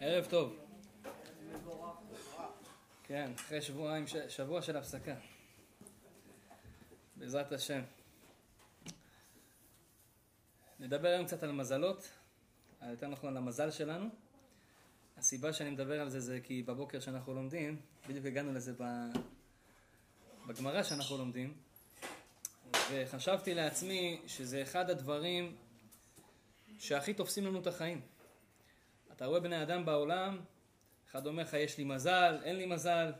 ערב טוב. כן, אחרי שבועיים, שבוע של הפסקה. בעזרת השם. נדבר היום קצת על מזלות, יותר נכון על המזל שלנו. הסיבה שאני מדבר על זה זה כי בבוקר שאנחנו לומדים, בדיוק הגענו לזה בגמרא שאנחנו לומדים, וחשבתי לעצמי שזה אחד הדברים שהכי תופסים לנו את החיים. אתה רואה בני אדם בעולם, אחד אומר לך יש לי מזל, אין לי מזל,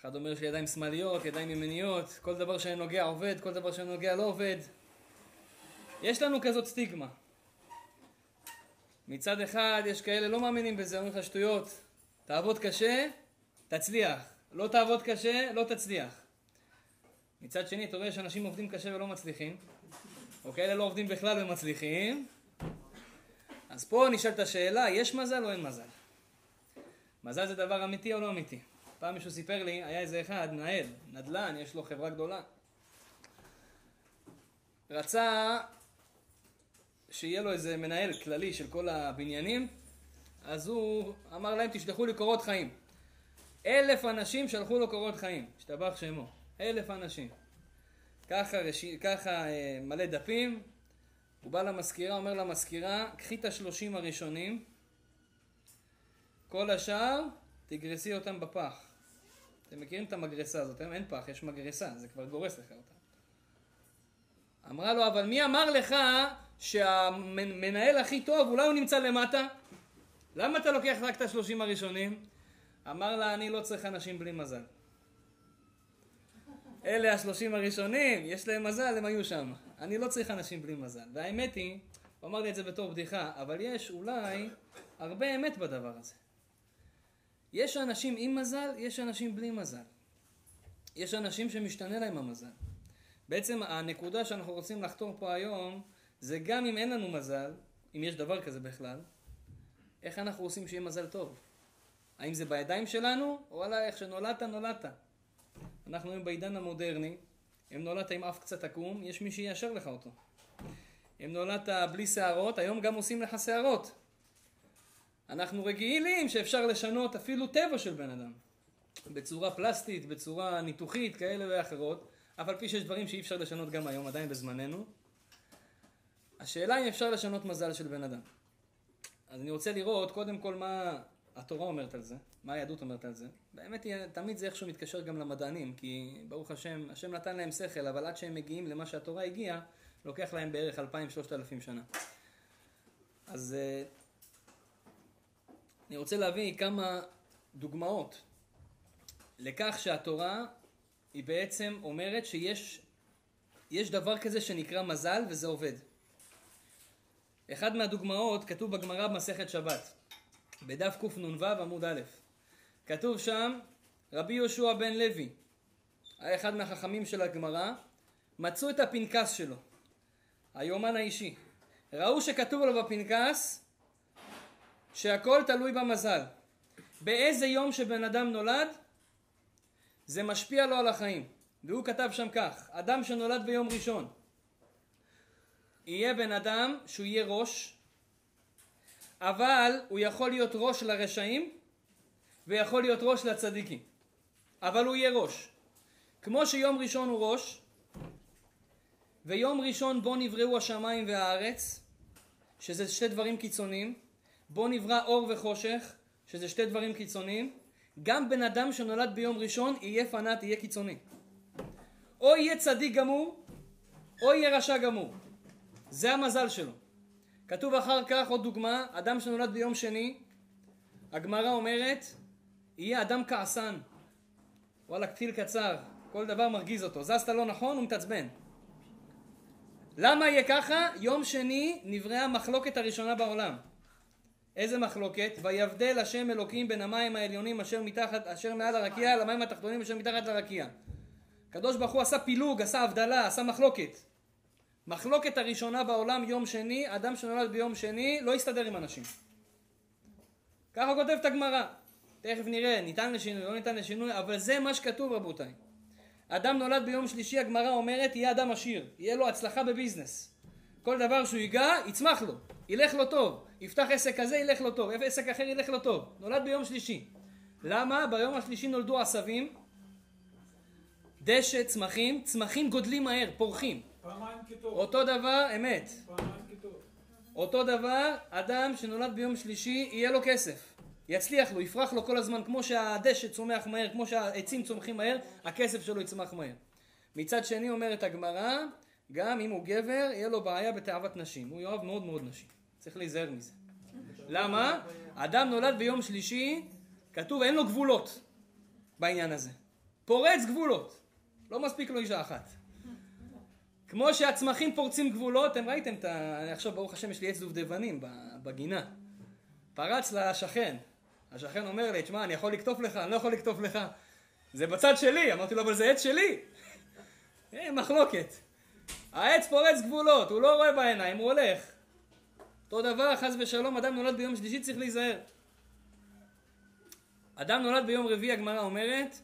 אחד אומר יש לי ידיים שמאליות, ידיים ימניות, כל דבר שאני נוגע עובד, כל דבר שאני נוגע לא עובד. יש לנו כזאת סטיגמה. מצד אחד יש כאלה לא מאמינים בזה, אומרים לך שטויות, תעבוד קשה, תצליח. לא תעבוד קשה, לא תצליח. מצד שני, אתה רואה שאנשים עובדים קשה ולא מצליחים, או כאלה לא עובדים בכלל ומצליחים, אז פה נשאלת השאלה, יש מזל או אין מזל? מזל זה דבר אמיתי או לא אמיתי? פעם מישהו סיפר לי, היה איזה אחד, מנהל, נדל"ן, יש לו חברה גדולה. רצה שיהיה לו איזה מנהל כללי של כל הבניינים, אז הוא אמר להם, תשלחו לי קורות חיים. אלף אנשים שלחו לו קורות חיים, השתבח שמו. אלף אנשים. ככה, ככה אה, מלא דפים, הוא בא למזכירה, אומר למזכירה, קחי את השלושים הראשונים, כל השאר תגרסי אותם בפח. אתם מכירים את המגרסה הזאת, אין פח, יש מגרסה, זה כבר גורס לך אותה. אמרה לו, אבל מי אמר לך שהמנהל הכי טוב, אולי הוא נמצא למטה? למה אתה לוקח רק את השלושים הראשונים? אמר לה, אני לא צריך אנשים בלי מזל. אלה השלושים הראשונים, יש להם מזל, הם היו שם. אני לא צריך אנשים בלי מזל. והאמת היא, הוא אמר לי את זה בתור בדיחה, אבל יש אולי הרבה אמת בדבר הזה. יש אנשים עם מזל, יש אנשים בלי מזל. יש אנשים שמשתנה להם המזל. בעצם הנקודה שאנחנו רוצים לחתור פה היום, זה גם אם אין לנו מזל, אם יש דבר כזה בכלל, איך אנחנו עושים שיהיה מזל טוב? האם זה בידיים שלנו, או וואלה, איך שנולדת, נולדת. אנחנו היום בעידן המודרני, אם נולדת עם אף קצת עקום, יש מי שיישר לך אותו. אם נולדת בלי שערות, היום גם עושים לך שערות. אנחנו רגילים שאפשר לשנות אפילו טבע של בן אדם. בצורה פלסטית, בצורה ניתוחית, כאלה ואחרות, אף על פי שיש דברים שאי אפשר לשנות גם היום, עדיין בזמננו. השאלה אם אפשר לשנות מזל של בן אדם. אז אני רוצה לראות קודם כל מה התורה אומרת על זה, מה היהדות אומרת על זה. באמת תמיד זה איכשהו מתקשר גם למדענים, כי ברוך השם, השם נתן להם שכל, אבל עד שהם מגיעים למה שהתורה הגיעה, לוקח להם בערך אלפיים, שלושת אלפים שנה. אז אה, אני רוצה להביא כמה דוגמאות לכך שהתורה היא בעצם אומרת שיש יש דבר כזה שנקרא מזל וזה עובד. אחד מהדוגמאות כתוב בגמרא במסכת שבת. בדף קנ"ו עמוד א', כתוב שם רבי יהושע בן לוי, היה אחד מהחכמים של הגמרא, מצאו את הפנקס שלו, היומן האישי. ראו שכתוב לו בפנקס שהכל תלוי במזל. באיזה יום שבן אדם נולד, זה משפיע לו על החיים. והוא כתב שם כך, אדם שנולד ביום ראשון, יהיה בן אדם שהוא יהיה ראש, אבל הוא יכול להיות ראש לרשעים ויכול להיות ראש לצדיקים. אבל הוא יהיה ראש. כמו שיום ראשון הוא ראש, ויום ראשון בו נבראו השמיים והארץ, שזה שתי דברים קיצוניים, בו נברא אור וחושך, שזה שתי דברים קיצוניים, גם בן אדם שנולד ביום ראשון יהיה פנאט, יהיה קיצוני. או יהיה צדיק גמור, או יהיה רשע גמור. זה המזל שלו. כתוב אחר כך עוד דוגמה, אדם שנולד ביום שני, הגמרא אומרת, יהיה אדם כעסן. וואלה, כתיל קצר, כל דבר מרגיז אותו. זזת לא נכון, הוא מתעצבן. למה יהיה ככה? יום שני נבראה המחלוקת הראשונה בעולם. איזה מחלוקת? ויבדל השם אלוקים בין המים העליונים אשר מתחת, אשר מעל הרקיע למים התחתונים אשר מתחת לרקיע. הקדוש ברוך הוא עשה פילוג, עשה הבדלה, עשה מחלוקת. מחלוקת הראשונה בעולם יום שני, אדם שנולד ביום שני לא יסתדר עם אנשים. ככה כותבת הגמרא. תכף נראה, ניתן לשינוי, לא ניתן לשינוי, אבל זה מה שכתוב רבותיי. אדם נולד ביום שלישי, הגמרא אומרת, יהיה אדם עשיר, יהיה לו הצלחה בביזנס. כל דבר שהוא ייגע, יצמח לו. ילך לו טוב. יפתח עסק כזה, ילך לו טוב. עסק אחר, ילך לו טוב. נולד ביום שלישי. למה? ביום השלישי נולדו עשבים, דשא, צמחים, צמחים גודלים מהר, פורחים. פעמיים כטוב. אותו דבר, אמת. פעמיים כטוב. אותו דבר, אדם שנולד ביום שלישי, יהיה לו כסף. יצליח לו, יפרח לו כל הזמן, כמו שהדשא צומח מהר, כמו שהעצים צומחים מהר, הכסף שלו יצמח מהר. מצד שני אומרת הגמרא, גם אם הוא גבר, יהיה לו בעיה בתאוות נשים. הוא יאהב מאוד מאוד נשים. צריך להיזהר מזה. למה? אדם נולד ביום שלישי, כתוב אין לו גבולות בעניין הזה. פורץ גבולות. לא מספיק לו אישה אחת. כמו שהצמחים פורצים גבולות, אתם ראיתם את ה... עכשיו ברוך השם יש לי עץ דובדבנים בגינה. פרץ לשכן. השכן אומר לי, תשמע, אני יכול לקטוף לך, אני לא יכול לקטוף לך. זה בצד שלי. אמרתי לו, אבל זה עץ שלי. מחלוקת. העץ פורץ גבולות, הוא לא רואה בעיניים, הוא הולך. אותו דבר, חס ושלום, אדם נולד ביום שלישי, צריך להיזהר. אדם נולד ביום רביעי, הגמרא אומרת,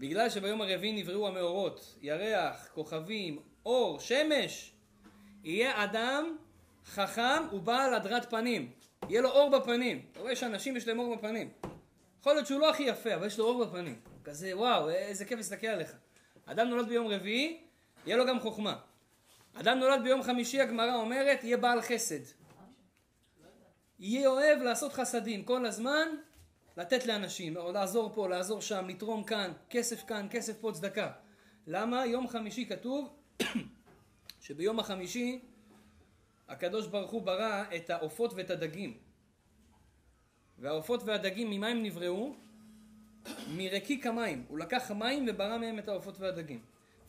בגלל שביום הרביעי נבראו המאורות, ירח, כוכבים, אור, שמש, יהיה אדם חכם ובעל הדרת פנים. יהיה לו אור בפנים. אתה רואה שאנשים יש להם אור בפנים. יכול להיות שהוא לא הכי יפה, אבל יש לו אור בפנים. כזה, וואו, איזה כיף להסתכל עליך. אדם נולד ביום רביעי, יהיה לו גם חוכמה. אדם נולד ביום חמישי, הגמרא אומרת, יהיה בעל חסד. יהיה אוהב לעשות חסדים כל הזמן, לתת לאנשים, או לעזור פה, לעזור שם, לתרום כאן, כסף כאן, כסף פה, צדקה. למה? יום חמישי כתוב שביום החמישי הקדוש ברוך הוא ברא את העופות ואת הדגים. והעופות והדגים, ממה הם נבראו? מרקיק המים. הוא לקח מים וברא מהם את העופות והדגים.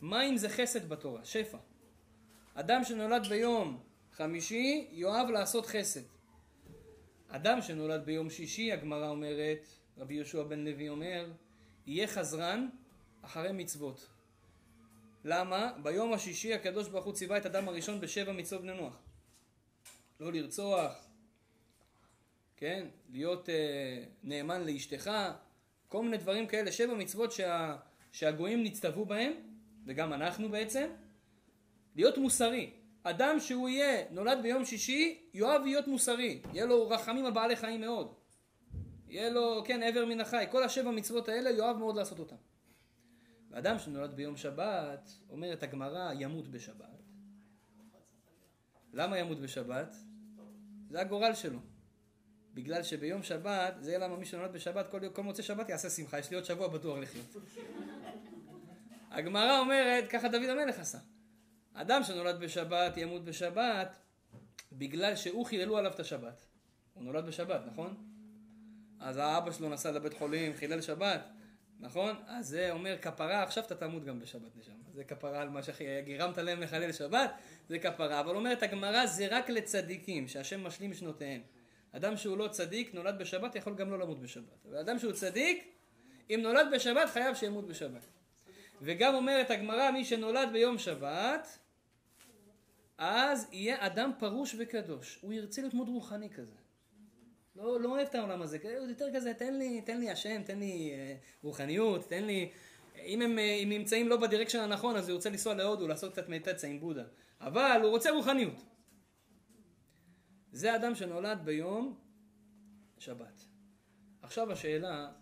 מים זה חסד בתורה, שפע. אדם שנולד ביום חמישי יאהב לעשות חסד. אדם שנולד ביום שישי, הגמרא אומרת, רבי יהושע בן לוי אומר, יהיה חזרן אחרי מצוות. למה? ביום השישי הקדוש ברוך הוא ציווה את אדם הראשון בשבע מצוות בני נוח. לא לרצוח, כן? להיות אה, נאמן לאשתך, כל מיני דברים כאלה, שבע מצוות שה, שהגויים נצטוו בהם, וגם אנחנו בעצם, להיות מוסרי. אדם שהוא יהיה, נולד ביום שישי, יאהב להיות מוסרי. יהיה לו רחמים על בעלי חיים מאוד. יהיה לו, כן, עבר מן החי. כל השבע מצוות האלה, יאהב מאוד לעשות אותם. ואדם שנולד ביום שבת, אומרת הגמרא, ימות בשבת. למה ימות בשבת? זה הגורל שלו. בגלל שביום שבת, זה למה מי שנולד בשבת, כל, כל מוצא שבת יעשה שמחה, יש לי עוד שבוע בטוח לחיות. הגמרא אומרת, ככה דוד המלך עשה. אדם שנולד בשבת ימות בשבת בגלל שהוא חיללו עליו את השבת. הוא נולד בשבת, נכון? אז האבא שלו נסע לבית חולים, חילל שבת, נכון? אז זה אומר כפרה, עכשיו אתה תמות גם בשבת נשמה. זה כפרה על מה שגירמת להם לחלל שבת, זה כפרה. אבל אומרת הגמרא, זה רק לצדיקים, שהשם משלים שנותיהם. אדם שהוא לא צדיק, נולד בשבת, יכול גם לא למות בשבת. אבל אדם שהוא צדיק, אם נולד בשבת, חייב שימות בשבת. וגם אומרת הגמרא, מי שנולד ביום שבת, אז יהיה אדם פרוש וקדוש. הוא ירצה להיות מאוד רוחני כזה. לא, לא אוהב את העולם הזה, הוא יותר כזה, תן לי, תן לי השם, תן לי אה, רוחניות, תן לי... אם הם, אה, אם נמצאים לא בדירקשן הנכון, אז הוא רוצה לנסוע להודו, לעשות קצת מדיטציה עם בודה. אבל הוא רוצה רוחניות. זה אדם שנולד ביום שבת. עכשיו השאלה,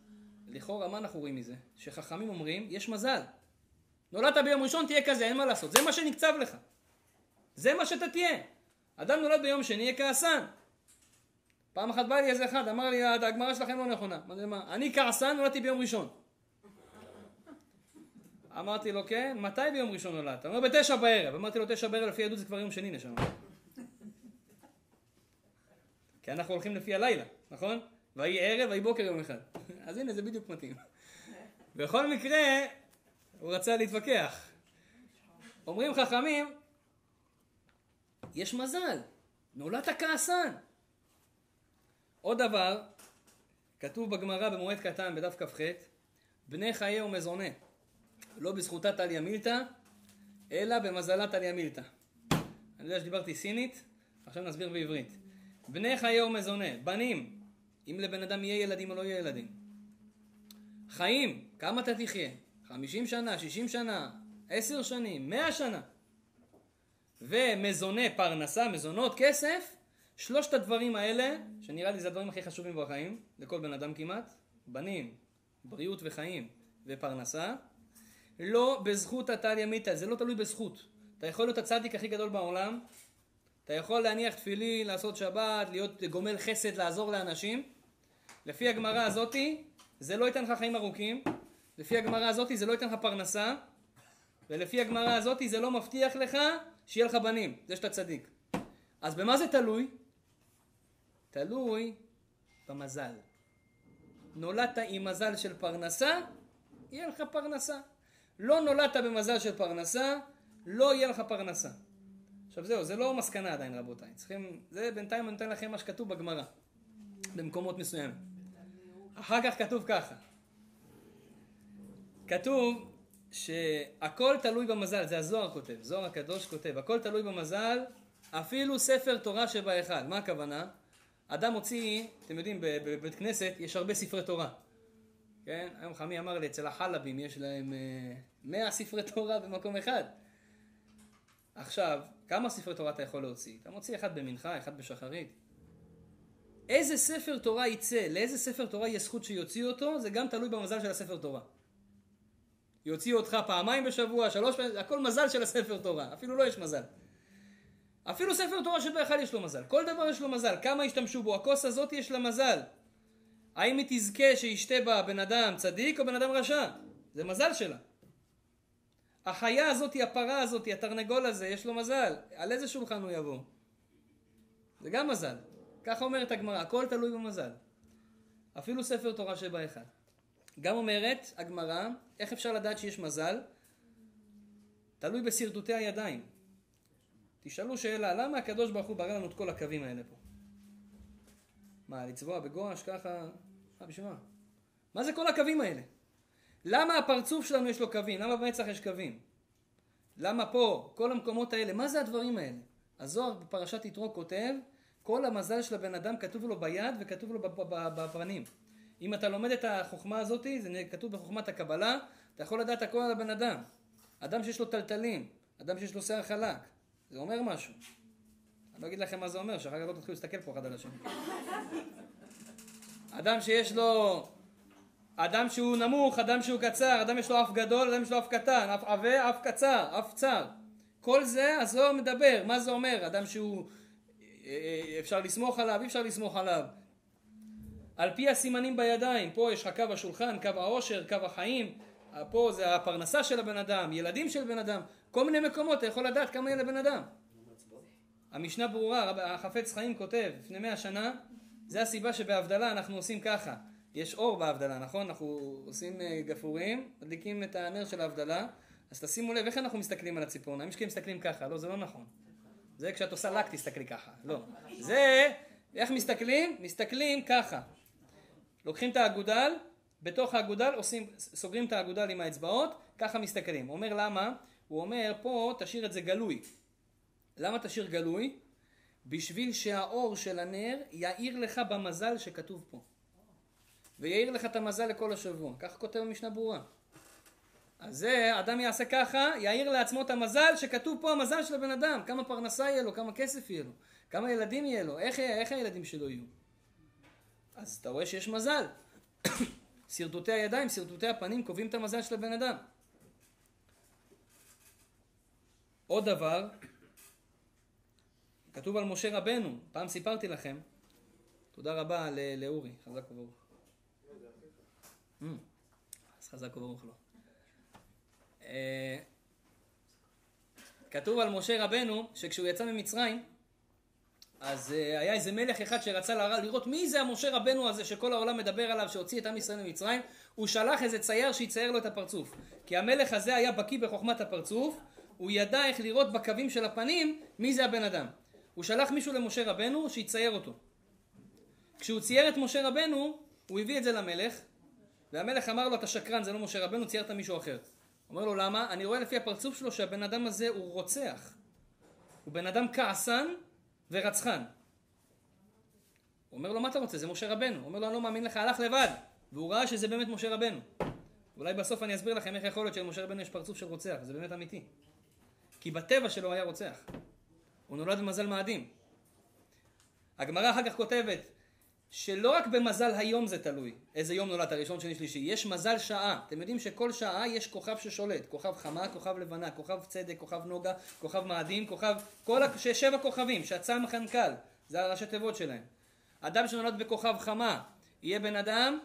לכאורה מה אנחנו רואים מזה? שחכמים אומרים, יש מזל. נולדת ביום ראשון, תהיה כזה, אין מה לעשות. זה מה שנקצב לך. זה מה שאתה תהיה. אדם נולד ביום שני, יהיה כעסן. פעם אחת בא לי איזה אחד, אמר לי, הגמרא שלכם לא נכונה. אמרתי מה? אני כעסן, נולדתי ביום ראשון. אמרתי לו, כן, מתי ביום ראשון נולדת? הוא אומר, בתשע בערב. אמרתי לו, תשע בערב לפי יהדות זה כבר יום שני נשמה. כי אנחנו הולכים לפי הלילה, נכון? ויהי ערב, ויהי בוקר יום אחד. אז הנה, זה בדיוק מתאים. בכל מקרה, הוא רצה להתווכח. אומרים חכמים, יש מזל, נולדת כעסן. עוד דבר, כתוב בגמרא במועד קטן בדף כ"ח, בני חיי ומזונה, לא בזכותה טליה מילתא, אלא במזלה טליה מילתא. אני יודע שדיברתי סינית, עכשיו נסביר בעברית. בני חיי ומזונה, בנים, אם לבן אדם יהיה ילדים או לא יהיה ילדים. חיים, כמה אתה תחיה? חמישים שנה, שישים שנה, עשר שנים, מאה שנה. ומזוני פרנסה, מזונות, כסף, שלושת הדברים האלה, שנראה לי זה הדברים הכי חשובים בחיים, לכל בן אדם כמעט, בנים, בריאות וחיים ופרנסה, לא בזכות הטליה מיתא, זה לא תלוי בזכות. אתה יכול להיות הצדיק הכי גדול בעולם, אתה יכול להניח תפילין, לעשות שבת, להיות גומל חסד, לעזור לאנשים. לפי הגמרא הזאתי, זה לא ייתן לך חיים ארוכים, לפי הגמרא הזאתי זה לא ייתן לך פרנסה, ולפי הגמרא הזאתי זה לא מבטיח לך שיהיה לך בנים, זה שאתה צדיק. אז במה זה תלוי? תלוי במזל. נולדת עם מזל של פרנסה, יהיה לך פרנסה. לא נולדת במזל של פרנסה, לא יהיה לך פרנסה. עכשיו זהו, זה לא מסקנה עדיין רבותיי. צריכים, זה בינתיים אני נותן לכם מה שכתוב בגמרא, במקומות מסוימים. אחר כך כתוב ככה. כתוב שהכל תלוי במזל, זה הזוהר כותב, זוהר הקדוש כותב, הכל תלוי במזל, אפילו ספר תורה שבהיכל. מה הכוונה? אדם מוציא, אתם יודעים, בבית כנסת יש הרבה ספרי תורה. כן? היום חמי אמר לי, אצל החלבים יש להם אה, מאה ספרי תורה במקום אחד. עכשיו, כמה ספרי תורה אתה יכול להוציא? אתה מוציא אחד במנחה, אחד בשחרית. איזה ספר תורה יצא, לאיזה ספר תורה יש זכות שיוציא אותו, זה גם תלוי במזל של הספר תורה. יוציאו אותך פעמיים בשבוע, שלוש פעמים, הכל מזל של הספר תורה, אפילו לא יש מזל. אפילו ספר תורה שבהיכל יש לו מזל, כל דבר יש לו מזל, כמה ישתמשו בו, הכוס הזאת יש לה מזל. האם היא תזכה שישתה בה בן אדם צדיק או בן אדם רשע? זה מזל שלה. החיה הזאת, הפרה הזאת, התרנגול הזה, יש לו מזל. על איזה שולחן הוא יבוא? זה גם מזל. ככה אומרת הגמרא, הכל תלוי במזל. אפילו ספר תורה שבהיכל. גם אומרת הגמרא, איך אפשר לדעת שיש מזל? תלוי בשרטוטי הידיים. תשאלו שאלה, למה הקדוש ברוך הוא ברא לנו את כל הקווים האלה פה? מה, לצבוע בגואש ככה? מה, בשביל מה? מה זה כל הקווים האלה? למה הפרצוף שלנו יש לו קווים? למה במצח יש קווים? למה פה, כל המקומות האלה? מה זה הדברים האלה? הזוהר בפרשת יתרו כותב, כל המזל של הבן אדם כתוב לו ביד וכתוב לו בפנים. אם אתה לומד את החוכמה הזאת, זה כתוב בחוכמת הקבלה, אתה יכול לדעת הכל על הבן אדם. אדם שיש לו טלטלים, אדם שיש לו שיער חלק, זה אומר משהו. אני לא אגיד לכם מה זה אומר, שאחר כך לא תתחילו להסתכל פה אחד על השני. אדם שיש לו... אדם שהוא נמוך, אדם שהוא קצר, אדם יש לו אף גדול, אדם יש לו אף קטן, אף עבה, אף קצר, אף צר. כל זה הזוהר מדבר, מה זה אומר? אדם שהוא... אה, אה, אפשר לסמוך עליו, אי אפשר לסמוך עליו. על פי הסימנים בידיים, פה יש לך קו השולחן, קו העושר, קו החיים, פה זה הפרנסה של הבן אדם, ילדים של בן אדם, כל מיני מקומות, אתה יכול לדעת כמה יהיה לבן אדם. המשנה ברורה, החפץ חיים כותב לפני מאה שנה, זה הסיבה שבהבדלה אנחנו עושים ככה. יש אור בהבדלה, נכון? אנחנו עושים אה, גפורים, מדליקים את הנר של ההבדלה, אז תשימו לב איך אנחנו מסתכלים על הציפורניים, יש כאלה מסתכלים ככה, לא, זה לא נכון. זה כשאת עושה לק תסתכלי ככה, לא. זה, איך מסתכלים? מסתכלים ככה. לוקחים את האגודל, בתוך האגודל עושים, סוגרים את האגודל עם האצבעות, ככה מסתכלים. הוא אומר למה? הוא אומר פה תשאיר את זה גלוי. למה תשאיר גלוי? בשביל שהאור של הנר יאיר לך במזל שכתוב פה. ויאיר לך את המזל לכל השבוע. ככה כותב המשנה ברורה. אז זה, אדם יעשה ככה, יאיר לעצמו את המזל שכתוב פה המזל של הבן אדם. כמה פרנסה יהיה לו, כמה כסף יהיה לו, כמה ילדים יהיה לו, איך, איך הילדים שלו יהיו. אז אתה רואה שיש מזל. שרטוטי הידיים, שרטוטי הפנים קובעים את המזל של הבן אדם. עוד דבר, כתוב על משה רבנו, פעם סיפרתי לכם, תודה רבה לאורי, חזק וברוך. Mm, אז חזק וברוך לו. אה, כתוב על משה רבנו שכשהוא יצא ממצרים אז אה, היה איזה מלך אחד שרצה לראות מי זה המשה רבנו הזה שכל העולם מדבר עליו שהוציא את עם ישראל ממצרים. הוא שלח איזה צייר שיצייר לו את הפרצוף. כי המלך הזה היה בקיא בחוכמת הפרצוף. הוא ידע איך לראות בקווים של הפנים מי זה הבן אדם. הוא שלח מישהו למשה רבנו שיצייר אותו. כשהוא צייר את משה רבנו הוא הביא את זה למלך והמלך אמר לו אתה שקרן זה לא משה רבנו ציירת מישהו אחר. אומר לו למה? אני רואה לפי הפרצוף שלו שהבן אדם הזה הוא רוצח. הוא בן אדם כעסן ורצחן. הוא אומר לו, מה אתה רוצה? זה משה רבנו. הוא אומר לו, אני לא מאמין לך, הלך לבד. והוא ראה שזה באמת משה רבנו. אולי בסוף אני אסביר לכם איך יכול להיות שלמשה רבנו יש פרצוף של רוצח, זה באמת אמיתי. כי בטבע שלו היה רוצח. הוא נולד במזל מאדים. הגמרא אחר כך כותבת שלא רק במזל היום זה תלוי, איזה יום נולד, הראשון, שני, שלישי, יש מזל שעה. אתם יודעים שכל שעה יש כוכב ששולט, כוכב חמה, כוכב לבנה, כוכב צדק, כוכב נוגה, כוכב מאדים, כוכב, כל השבע כוכבים, שהצם חנקל, זה הראשי תיבות שלהם. אדם שנולד בכוכב חמה, יהיה בן אדם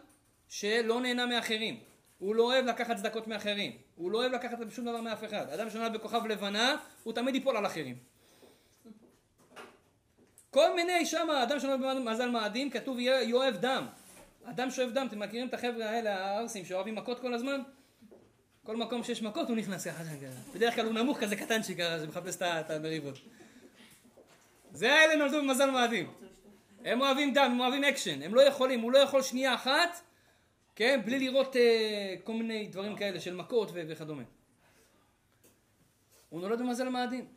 שלא נהנה מאחרים. הוא לא אוהב לקחת צדקות מאחרים. הוא לא אוהב לקחת שום דבר מאף אחד. אדם שנולד בכוכב לבנה, הוא תמיד ייפול על אחרים. כל מיני שם, אדם שנולד במזל מאדים, כתוב יאהב דם. אדם שאוהב דם, אתם מכירים את החבר'ה האלה, הערסים, שאוהבים מכות כל הזמן? כל מקום שיש מכות הוא נכנס ככה. בדרך כלל הוא נמוך כזה קטנצ'יק ככה, שמחפש את המריבות. זה האלה נולדו במזל מאדים. הם אוהבים דם, הם אוהבים אקשן, הם לא יכולים, הוא לא יכול שנייה אחת, כן, בלי לראות אה, כל מיני דברים כאלה של מכות וכדומה. הוא נולד במזל מאדים.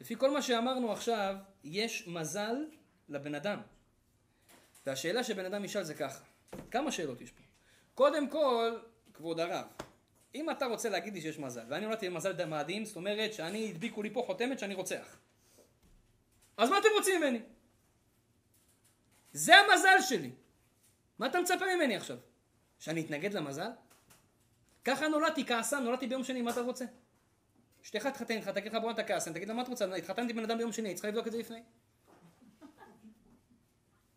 לפי כל מה שאמרנו עכשיו, יש מזל לבן אדם. והשאלה שבן אדם ישאל זה ככה, כמה שאלות יש פה. קודם כל, כבוד הרב, אם אתה רוצה להגיד לי שיש מזל, ואני נולדתי במזל מאדים, זאת אומרת שאני, הדביקו לי פה חותמת שאני רוצח. אז מה אתם רוצים ממני? זה המזל שלי. מה אתה מצפה ממני עכשיו? שאני אתנגד למזל? ככה נולדתי, כעסן, נולדתי ביום שני, מה אתה רוצה? אשתך תחתן לך, תגיד לך בוא אתה כעסן, תגיד לה מה את רוצה? התחתנתי בן אדם ביום שני, צריכה לבדוק את זה לפני.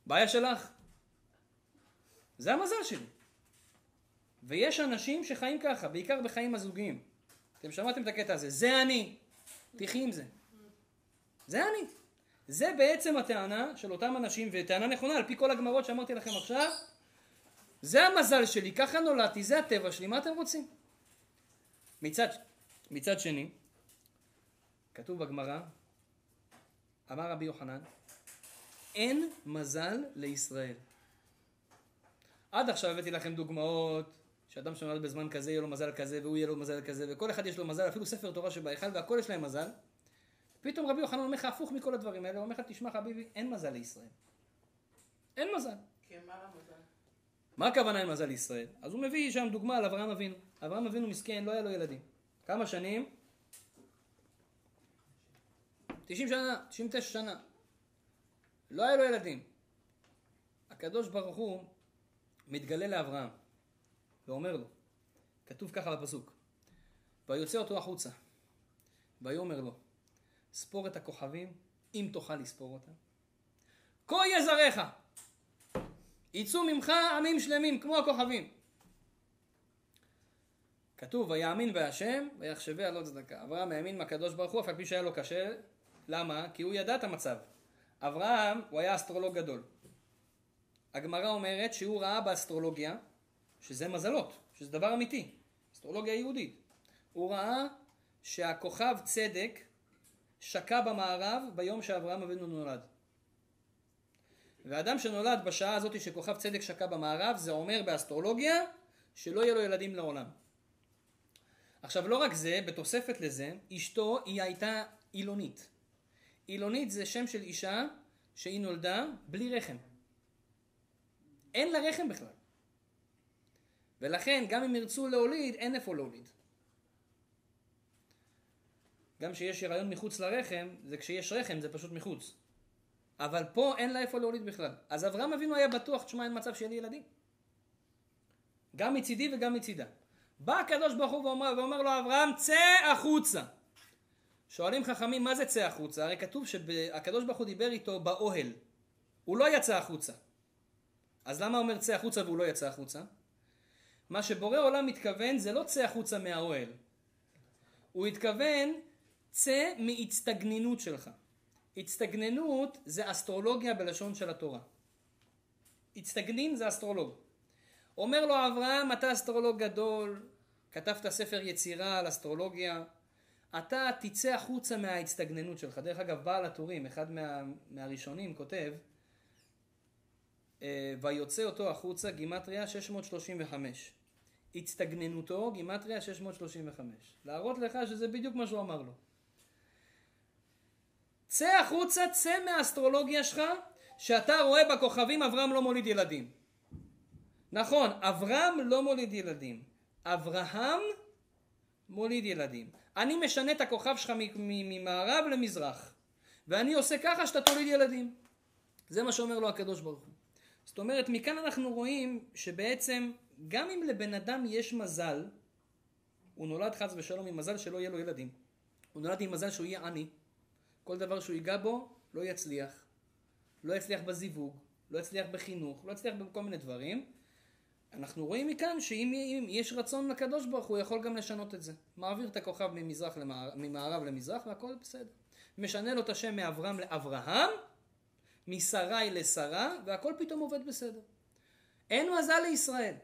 בעיה שלך. זה המזל שלי. ויש אנשים שחיים ככה, בעיקר בחיים הזוגיים. אתם שמעתם את הקטע הזה, זה אני. תחי עם זה. זה אני. זה בעצם הטענה של אותם אנשים, וטענה נכונה על פי כל הגמרות שאמרתי לכם עכשיו, זה המזל שלי, ככה נולדתי, זה הטבע שלי, מה אתם רוצים? מצד, מצד שני, כתוב בגמרא, אמר רבי יוחנן, אין מזל לישראל. עד עכשיו הבאתי לכם דוגמאות שאדם שנולד בזמן כזה יהיה לו מזל כזה והוא יהיה לו מזל כזה וכל אחד יש לו מזל, אפילו ספר תורה שבהיכל והכל יש להם מזל. פתאום רבי יוחנן אומר לך הפוך מכל הדברים האלה, הוא אומר לך תשמע חביבי, אין מזל לישראל. אין מזל. כן, מה המזל? מה הכוונה אין מזל לישראל? אז הוא מביא שם דוגמה על אברהם אבינו. אברהם אבינו מסכן, לא היה לו ילדים. כמה שנים? 90 שנה, 99 שנה. לא היה לו ילדים. הקדוש ברוך הוא מתגלה לאברהם ואומר לו, כתוב ככה בפסוק, ויוצא אותו החוצה, ויאמר לו, ספור את הכוכבים, אם תוכל לספור אותם. כה יהיה זרעך, יצאו ממך עמים שלמים כמו הכוכבים. כתוב, ויאמין בהשם, ויחשביה לא צדקה. אברהם האמין מהקדוש ברוך הוא, אף על פי שהיה לו קשה. למה? כי הוא ידע את המצב. אברהם, הוא היה אסטרולוג גדול. הגמרא אומרת שהוא ראה באסטרולוגיה, שזה מזלות, שזה דבר אמיתי, אסטרולוגיה יהודית. הוא ראה שהכוכב צדק שקע במערב ביום שאברהם אבינו נולד. ואדם שנולד בשעה הזאת שכוכב צדק שקע במערב, זה אומר באסטרולוגיה שלא יהיה לו ילדים לעולם. עכשיו לא רק זה, בתוספת לזה, אשתו היא הייתה אילונית. אילונית זה שם של אישה שהיא נולדה בלי רחם. אין לה רחם בכלל. ולכן גם אם ירצו להוליד, אין איפה להוליד. גם כשיש הריון מחוץ לרחם, זה כשיש רחם זה פשוט מחוץ. אבל פה אין לה איפה להוליד בכלל. אז אברהם אבינו היה בטוח, תשמע, אין מצב שיהיה לי ילדים. גם מצידי וגם מצידה. בא הקדוש ברוך הוא ואומר, ואומר לו אברהם, צא החוצה. שואלים חכמים, מה זה צא החוצה? הרי כתוב שהקדוש ברוך הוא דיבר איתו באוהל. הוא לא יצא החוצה. אז למה אומר צא החוצה והוא לא יצא החוצה? מה שבורא עולם מתכוון זה לא צא החוצה מהאוהל. הוא התכוון צא מהצטגננות שלך. הצטגננות זה אסטרולוגיה בלשון של התורה. הצטגנין זה אסטרולוג. אומר לו אברהם, אתה אסטרולוג גדול, כתבת ספר יצירה על אסטרולוגיה, אתה תצא החוצה מההצטגננות שלך. דרך אגב, בעל הטורים, אחד מה, מהראשונים, כותב, אה, ויוצא אותו החוצה, גימטריה 635. הצטגננותו, גימטריה 635. להראות לך שזה בדיוק מה שהוא אמר לו. צא החוצה, צא מהאסטרולוגיה שלך, שאתה רואה בכוכבים אברהם לא מוליד ילדים. נכון, אברהם לא מוליד ילדים. אברהם מוליד ילדים. אני משנה את הכוכב שלך ממערב למזרח, ואני עושה ככה שאתה תוליד ילדים. זה מה שאומר לו הקדוש ברוך הוא. זאת אומרת, מכאן אנחנו רואים שבעצם גם אם לבן אדם יש מזל, הוא נולד חס ושלום עם מזל שלא יהיה לו ילדים. הוא נולד עם מזל שהוא יהיה עני. כל דבר שהוא ייגע בו לא יצליח. לא יצליח בזיווג, לא יצליח בחינוך, לא יצליח בכל מיני דברים. אנחנו רואים מכאן שאם יש רצון לקדוש ברוך הוא יכול גם לשנות את זה. מעביר את הכוכב ממזרח למערב, ממערב למזרח והכל בסדר. משנה לו את השם מאברהם לאברהם, משרי לשרה, והכל פתאום עובד בסדר. אין מזל לישראל.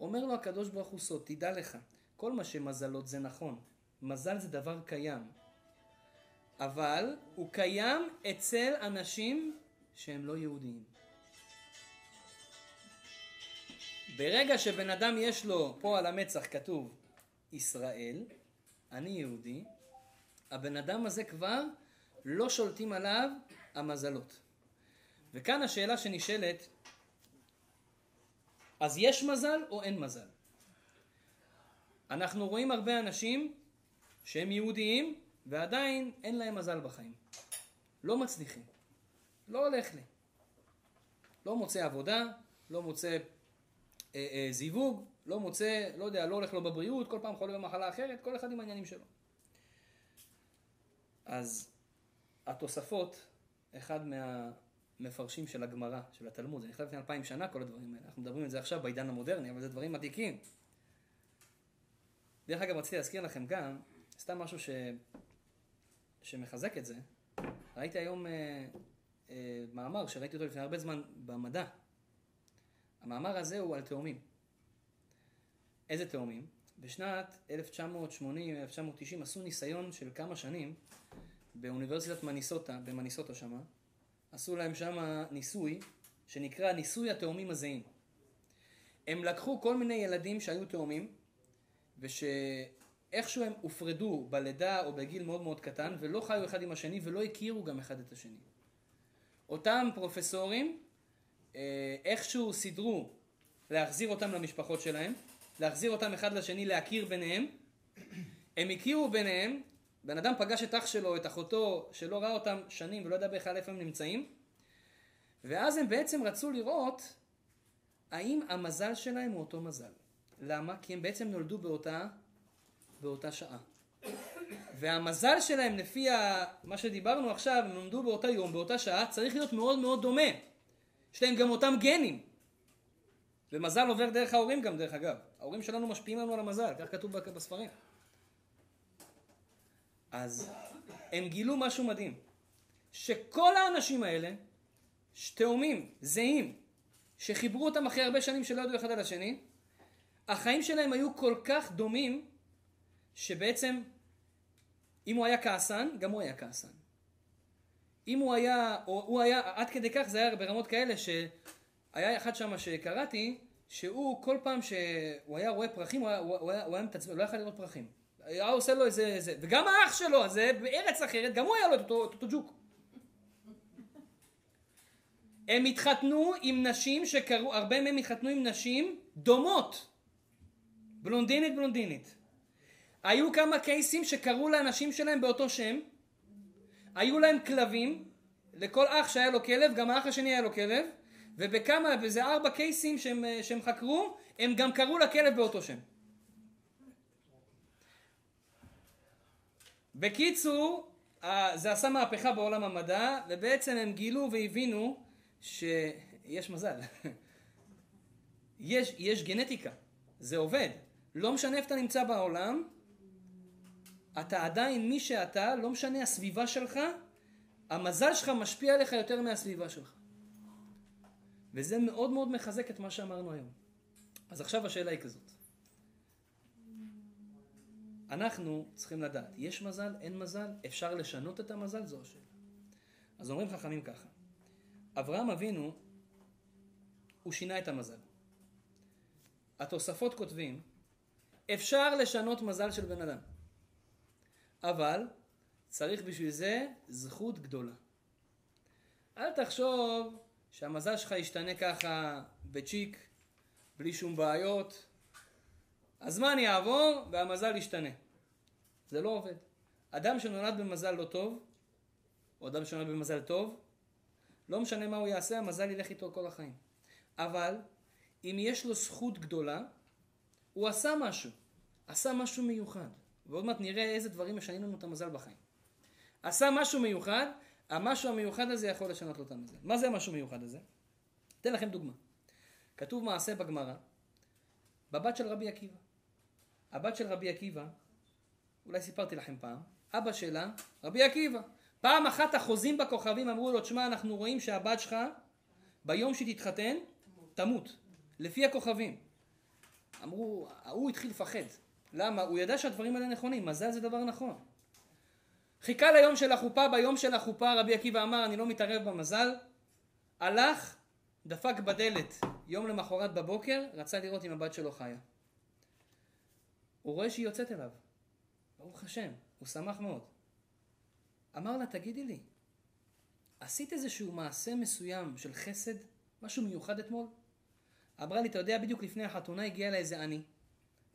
אומר לו הקדוש ברוך הוא סוד, תדע לך, כל מה שמזלות זה נכון. מזל זה דבר קיים. אבל הוא קיים אצל אנשים שהם לא יהודיים. ברגע שבן אדם יש לו פה על המצח כתוב ישראל, אני יהודי, הבן אדם הזה כבר לא שולטים עליו המזלות. וכאן השאלה שנשאלת, אז יש מזל או אין מזל? אנחנו רואים הרבה אנשים שהם יהודיים ועדיין אין להם מזל בחיים. לא מצליחים. לא הולך לי. לא מוצא עבודה, לא מוצא אה, אה, זיווג, לא מוצא, לא יודע, לא הולך לו בבריאות, כל פעם חולה במחלה אחרת, כל אחד עם העניינים שלו. אז התוספות, אחד מהמפרשים של הגמרא, של התלמוד, זה נכתב לפני אלפיים שנה כל הדברים האלה, אנחנו מדברים על זה עכשיו בעידן המודרני, אבל זה דברים עתיקים. דרך אגב, רציתי להזכיר לכם גם, סתם משהו ש... שמחזק את זה. ראיתי היום אה, אה, מאמר שראיתי אותו לפני הרבה זמן במדע. המאמר הזה הוא על תאומים. איזה תאומים? בשנת 1980-1990 עשו ניסיון של כמה שנים באוניברסיטת מניסוטה, במניסוטה שמה. עשו להם שם ניסוי שנקרא ניסוי התאומים הזהים. הם לקחו כל מיני ילדים שהיו תאומים ושאיכשהו הם הופרדו בלידה או בגיל מאוד מאוד קטן ולא חיו אחד עם השני ולא הכירו גם אחד את השני. אותם פרופסורים איכשהו סידרו להחזיר אותם למשפחות שלהם, להחזיר אותם אחד לשני, להכיר ביניהם. הם הכירו ביניהם, בן אדם פגש את אח שלו, את אחותו, שלא ראה אותם שנים ולא יודע בכלל איפה הם נמצאים, ואז הם בעצם רצו לראות האם המזל שלהם הוא אותו מזל. למה? כי הם בעצם נולדו באותה, באותה שעה. והמזל שלהם לפי מה שדיברנו עכשיו, הם נולדו באותה יום, באותה שעה, צריך להיות מאוד מאוד דומה. יש להם גם אותם גנים. ומזל עובר דרך ההורים גם, דרך אגב. ההורים שלנו משפיעים לנו על המזל, כך כתוב בספרים. אז הם גילו משהו מדהים, שכל האנשים האלה, תאומים, זהים, שחיברו אותם אחרי הרבה שנים שלא ידעו אחד על השני, החיים שלהם היו כל כך דומים, שבעצם אם הוא היה כעסן, גם הוא היה כעסן. אם הוא היה, או הוא היה, עד כדי כך זה היה ברמות כאלה שהיה אחד שם שקראתי, שהוא כל פעם שהוא היה רואה פרחים, הוא היה, הוא היה, הוא היה מתעצבן, לא יכול לראות פרחים. היה עושה לו איזה, איזה, וגם האח שלו הזה בארץ אחרת, גם הוא היה לו את אותו, אותו ג'וק. הם התחתנו עם נשים שקראו, הרבה מהם התחתנו עם נשים דומות. בלונדינית בלונדינית. היו כמה קייסים שקראו לאנשים שלהם באותו שם, היו להם כלבים, לכל אח שהיה לו כלב, גם האח השני היה לו כלב, ובכמה, וזה ארבע קייסים שהם, שהם חקרו, הם גם קראו לכלב באותו שם. בקיצור, זה עשה מהפכה בעולם המדע, ובעצם הם גילו והבינו שיש מזל. יש, יש גנטיקה, זה עובד. לא משנה איפה אתה נמצא בעולם, אתה עדיין מי שאתה, לא משנה הסביבה שלך, המזל שלך משפיע עליך יותר מהסביבה שלך. וזה מאוד מאוד מחזק את מה שאמרנו היום. אז עכשיו השאלה היא כזאת. אנחנו צריכים לדעת, יש מזל, אין מזל, אפשר לשנות את המזל, זו השאלה. אז אומרים חכמים ככה, אברהם אבינו, הוא שינה את המזל. התוספות כותבים, אפשר לשנות מזל של בן אדם. אבל צריך בשביל זה זכות גדולה. אל תחשוב שהמזל שלך ישתנה ככה בצ'יק, בלי שום בעיות. הזמן יעבור והמזל ישתנה. זה לא עובד. אדם שנולד במזל לא טוב, או אדם שנולד במזל טוב, לא משנה מה הוא יעשה, המזל ילך איתו כל החיים. אבל אם יש לו זכות גדולה, הוא עשה משהו, עשה משהו מיוחד. ועוד מעט נראה איזה דברים משנים לנו את המזל בחיים. עשה משהו מיוחד, המשהו המיוחד הזה יכול לשנות לו את המזל. מה זה המשהו המיוחד הזה? אתן לכם דוגמה. כתוב מעשה בגמרא, בבת של רבי עקיבא. הבת של רבי עקיבא, אולי סיפרתי לכם פעם, אבא שלה, רבי עקיבא. פעם אחת החוזים בכוכבים אמרו לו, תשמע, אנחנו רואים שהבת שלך, ביום שהיא תתחתן, תמות. לפי הכוכבים. אמרו, ההוא התחיל לפחד. למה? הוא ידע שהדברים האלה נכונים, מזל זה דבר נכון. חיכה ליום של החופה, ביום של החופה רבי עקיבא אמר, אני לא מתערב במזל. הלך, דפק בדלת יום למחרת בבוקר, רצה לראות אם הבת שלו חיה. הוא רואה שהיא יוצאת אליו. ברוך השם, הוא שמח מאוד. אמר לה, תגידי לי, עשית איזשהו מעשה מסוים של חסד, משהו מיוחד אתמול? אמרה לי, אתה יודע, בדיוק לפני החתונה הגיע אליי איזה עני,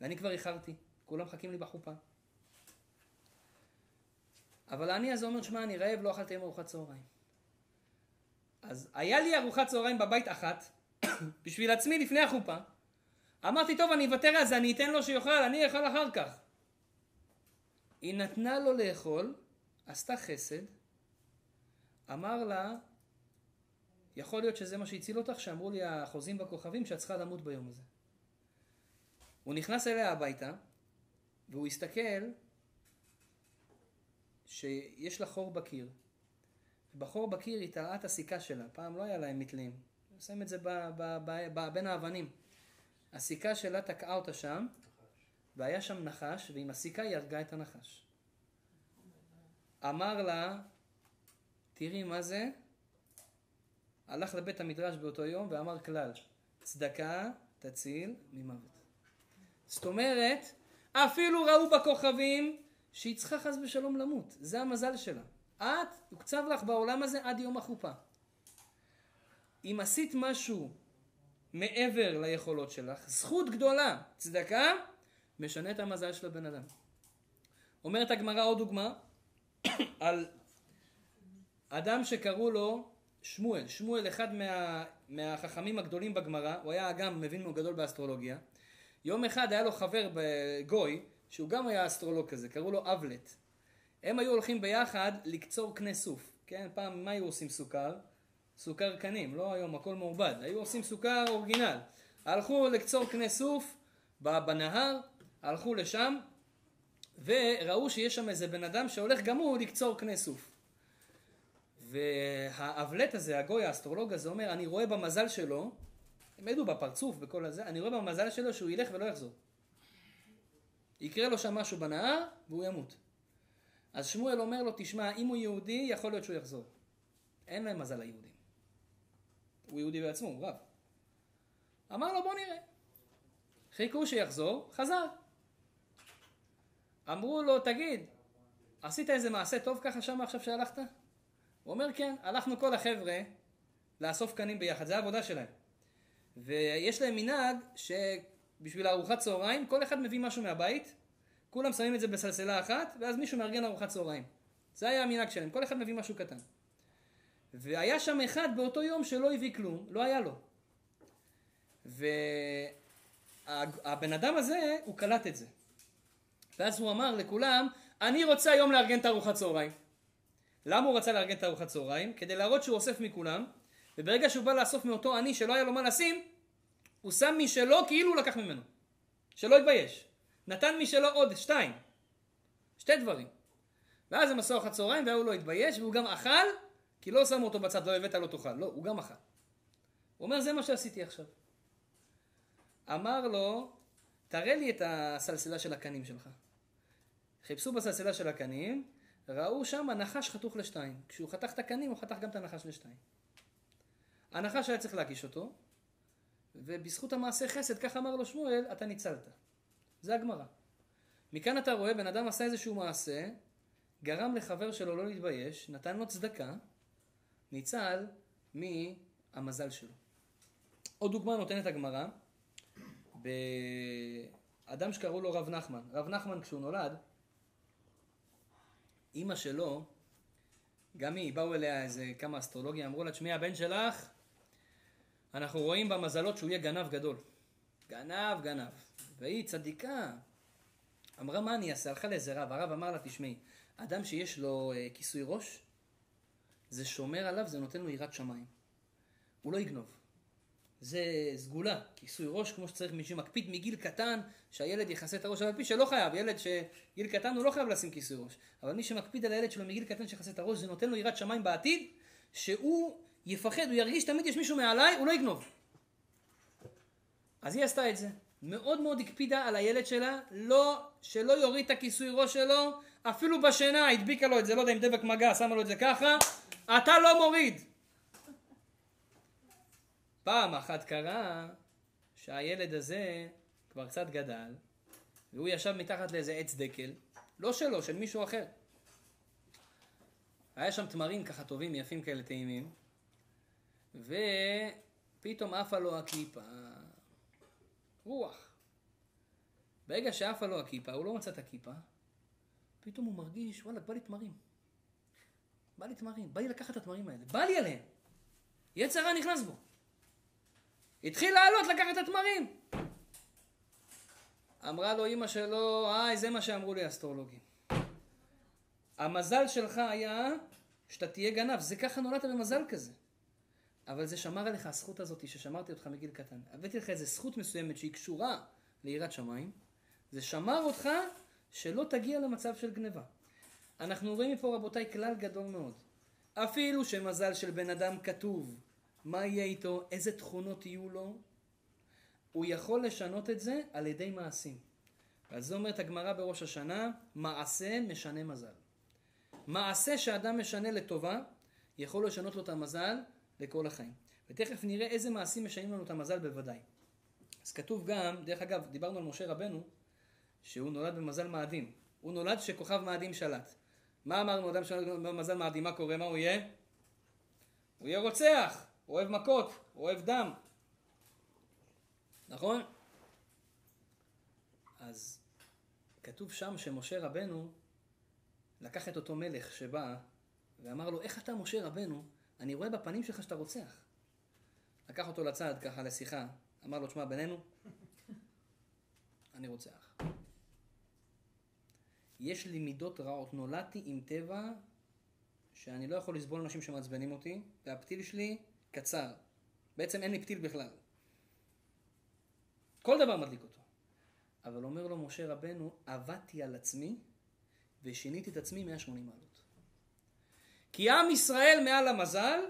ואני כבר איחרתי, כולם מחכים לי בחופה. אבל העני הזה אומר, שמע, אני רעב, לא אכלתי היום ארוחת צהריים. אז היה לי ארוחת צהריים בבית אחת, בשביל עצמי לפני החופה. אמרתי, טוב, אני אוותר על זה, אני אתן לו שיאכל, אני אאכל אחר כך. היא נתנה לו לאכול, עשתה חסד, אמר לה, יכול להיות שזה מה שהציל אותך, שאמרו לי החוזים בכוכבים שאת צריכה למות ביום הזה. הוא נכנס אליה הביתה, והוא הסתכל שיש לה חור בקיר. בחור בקיר היא תראה את הסיכה שלה, פעם לא היה להם מתלים. שמים את זה ב, ב, ב, ב, בין האבנים. הסיכה שלה תקעה אותה שם, והיה שם נחש, ועם הסיכה היא הרגה את הנחש. אמר לה, תראי מה זה, הלך לבית המדרש באותו יום ואמר כלל, צדקה תציל ממוות. זאת אומרת, אפילו ראו בכוכבים שהיא צריכה חס ושלום למות, זה המזל שלה. את, הוקצב לך בעולם הזה עד יום החופה. אם עשית משהו מעבר ליכולות שלך, זכות גדולה, צדקה, משנה את המזל של הבן אדם. אומרת הגמרא עוד דוגמה על אדם שקראו לו שמואל. שמואל, אחד מה, מהחכמים הגדולים בגמרא, הוא היה גם מבין מאוד גדול באסטרולוגיה. יום אחד היה לו חבר בגוי, שהוא גם היה אסטרולוג כזה, קראו לו אבלט. הם היו הולכים ביחד לקצור קנה סוף. כן, פעם מה היו עושים סוכר? סוכר קנים, לא היום, הכל מעובד. היו עושים סוכר אורגינל. הלכו לקצור קנה סוף בנהר, הלכו לשם, וראו שיש שם איזה בן אדם שהולך גם הוא לקצור קנה סוף. והאבלט הזה, הגוי האסטרולוג הזה, אומר, אני רואה במזל שלו, הם העדו בפרצוף וכל הזה, אני רואה במזל שלו שהוא ילך ולא יחזור. יקרה לו שם משהו בנהר והוא ימות. אז שמואל אומר לו, תשמע, אם הוא יהודי, יכול להיות שהוא יחזור. אין להם מזל ליהודים. הוא יהודי בעצמו, הוא רב. אמר לו, בוא נראה. חיכו שיחזור, חזר. אמרו לו, תגיד, עשית איזה מעשה טוב ככה שם עכשיו שהלכת? הוא אומר, כן, הלכנו כל החבר'ה לאסוף קנים ביחד, זה העבודה שלהם. ויש להם מנהג שבשביל ארוחת צהריים, כל אחד מביא משהו מהבית, כולם שמים את זה בסלסלה אחת, ואז מישהו מארגן ארוחת צהריים. זה היה המנהג שלהם, כל אחד מביא משהו קטן. והיה שם אחד באותו יום שלא הביא כלום, לא היה לו. והבן אדם הזה, הוא קלט את זה. ואז הוא אמר לכולם, אני רוצה היום לארגן את ארוחת צהריים. למה הוא רצה לארגן את ארוחת צהריים? כדי להראות שהוא אוסף מכולם, וברגע שהוא בא לאסוף מאותו עני שלא היה לו מה לשים, הוא שם משלו כאילו הוא לקח ממנו. שלא יתבייש. נתן משלו עוד שתיים. שתי דברים. ואז הם עשו ארוחת צהריים והוא לא התבייש והוא גם אכל, כי לא שמו אותו בצד, לא הבאת לא תאכל. לא, הוא גם אכל. הוא אומר, זה מה שעשיתי עכשיו. אמר לו, תראה לי את הסלסלה של הקנים שלך. חיפשו בסלסלה של הקנים, ראו שם נחש חתוך לשתיים. כשהוא חתך את הקנים, הוא חתך גם את הנחש לשתיים. הנחש היה צריך להגיש אותו, ובזכות המעשה חסד, כך אמר לו שמואל, אתה ניצלת. זה הגמרא. מכאן אתה רואה, בן אדם עשה איזשהו מעשה, גרם לחבר שלו לא להתבייש, נתן לו צדקה, ניצל מהמזל שלו. עוד דוגמה נותנת הגמרא, באדם שקראו לו רב נחמן. רב נחמן כשהוא נולד, אימא שלו, גם היא, באו אליה איזה כמה אסטרולוגיה, אמרו לה, תשמעי, הבן שלך, אנחנו רואים במזלות שהוא יהיה גנב גדול. גנב, גנב. והיא צדיקה. אמרה, מה אני אעשה? הלכה לאיזה רב, הרב אמר לה, תשמעי, אדם שיש לו אה, כיסוי ראש, זה שומר עליו, זה נותן לו יראת שמיים. הוא לא יגנוב. זה סגולה, כיסוי ראש כמו שצריך, מי שמקפיד מגיל קטן שהילד יכסה את הראש, על פי שלא חייב, ילד שגיל קטן הוא לא חייב לשים כיסוי ראש, אבל מי שמקפיד על הילד שלו מגיל קטן שיכסה את הראש, זה נותן לו יראת שמיים בעתיד, שהוא יפחד, הוא ירגיש תמיד יש מישהו מעליי, הוא לא יגנוב. אז היא עשתה את זה. מאוד מאוד הקפידה על הילד שלה, לא, שלא יוריד את הכיסוי ראש שלו, אפילו בשינה הדביקה לו את זה, לא יודע אם דבק מגע, שמה לו את זה ככה, אתה לא מוריד. פעם אחת קרה שהילד הזה כבר קצת גדל, והוא ישב מתחת לאיזה עץ דקל, לא שלו, של מישהו אחר. היה שם תמרים ככה טובים, יפים כאלה, טעימים, ופתאום עפה לו הכיפה, רוח. ברגע שעפה לו הכיפה, הוא לא מצא את הכיפה, פתאום הוא מרגיש, וואלה, בא לי תמרים. בא לי תמרים, בא לי לקחת את התמרים האלה, בא לי עליהם. יצר רע נכנס בו. התחיל לעלות לקחת את התמרים. אמרה לו אימא שלו, איי, זה מה שאמרו לי האסטרולוגים. המזל שלך היה שאתה תהיה גנב, זה ככה נולדת במזל כזה. אבל זה שמר עליך הזכות הזאת ששמרתי אותך מגיל קטן. הבאתי לך איזו זכות מסוימת שהיא קשורה ליראת שמיים, זה שמר אותך שלא תגיע למצב של גניבה. אנחנו רואים מפה רבותיי כלל גדול מאוד. אפילו שמזל של בן אדם כתוב, מה יהיה איתו, איזה תכונות יהיו לו, הוא יכול לשנות את זה על ידי מעשים. ועל זה אומרת הגמרא בראש השנה, מעשה משנה מזל. מעשה שאדם משנה לטובה, יכול לשנות לו את המזל לכל החיים. ותכף נראה איזה מעשים משנים לנו את המזל בוודאי. אז כתוב גם, דרך אגב, דיברנו על משה רבנו, שהוא נולד במזל מאדים. הוא נולד שכוכב מאדים שלט. מה אמרנו, אדם שנולד במזל מאדים, מה קורה? מה הוא יהיה? הוא יהיה רוצח. הוא אוהב מכות, הוא אוהב דם. נכון? אז כתוב שם שמשה רבנו לקח את אותו מלך שבא ואמר לו, איך אתה משה רבנו, אני רואה בפנים שלך שאתה רוצח. לקח אותו לצד ככה לשיחה, אמר לו, תשמע, בינינו, אני רוצח. יש לי מידות רעות, נולדתי עם טבע שאני לא יכול לסבול אנשים שמעצבנים אותי, והפתיל שלי קצר. בעצם אין לי פתיל בכלל. כל דבר מדליק אותו. אבל אומר לו משה רבנו, עבדתי על עצמי ושיניתי את עצמי 180 מעלות. כי עם ישראל מעל המזל,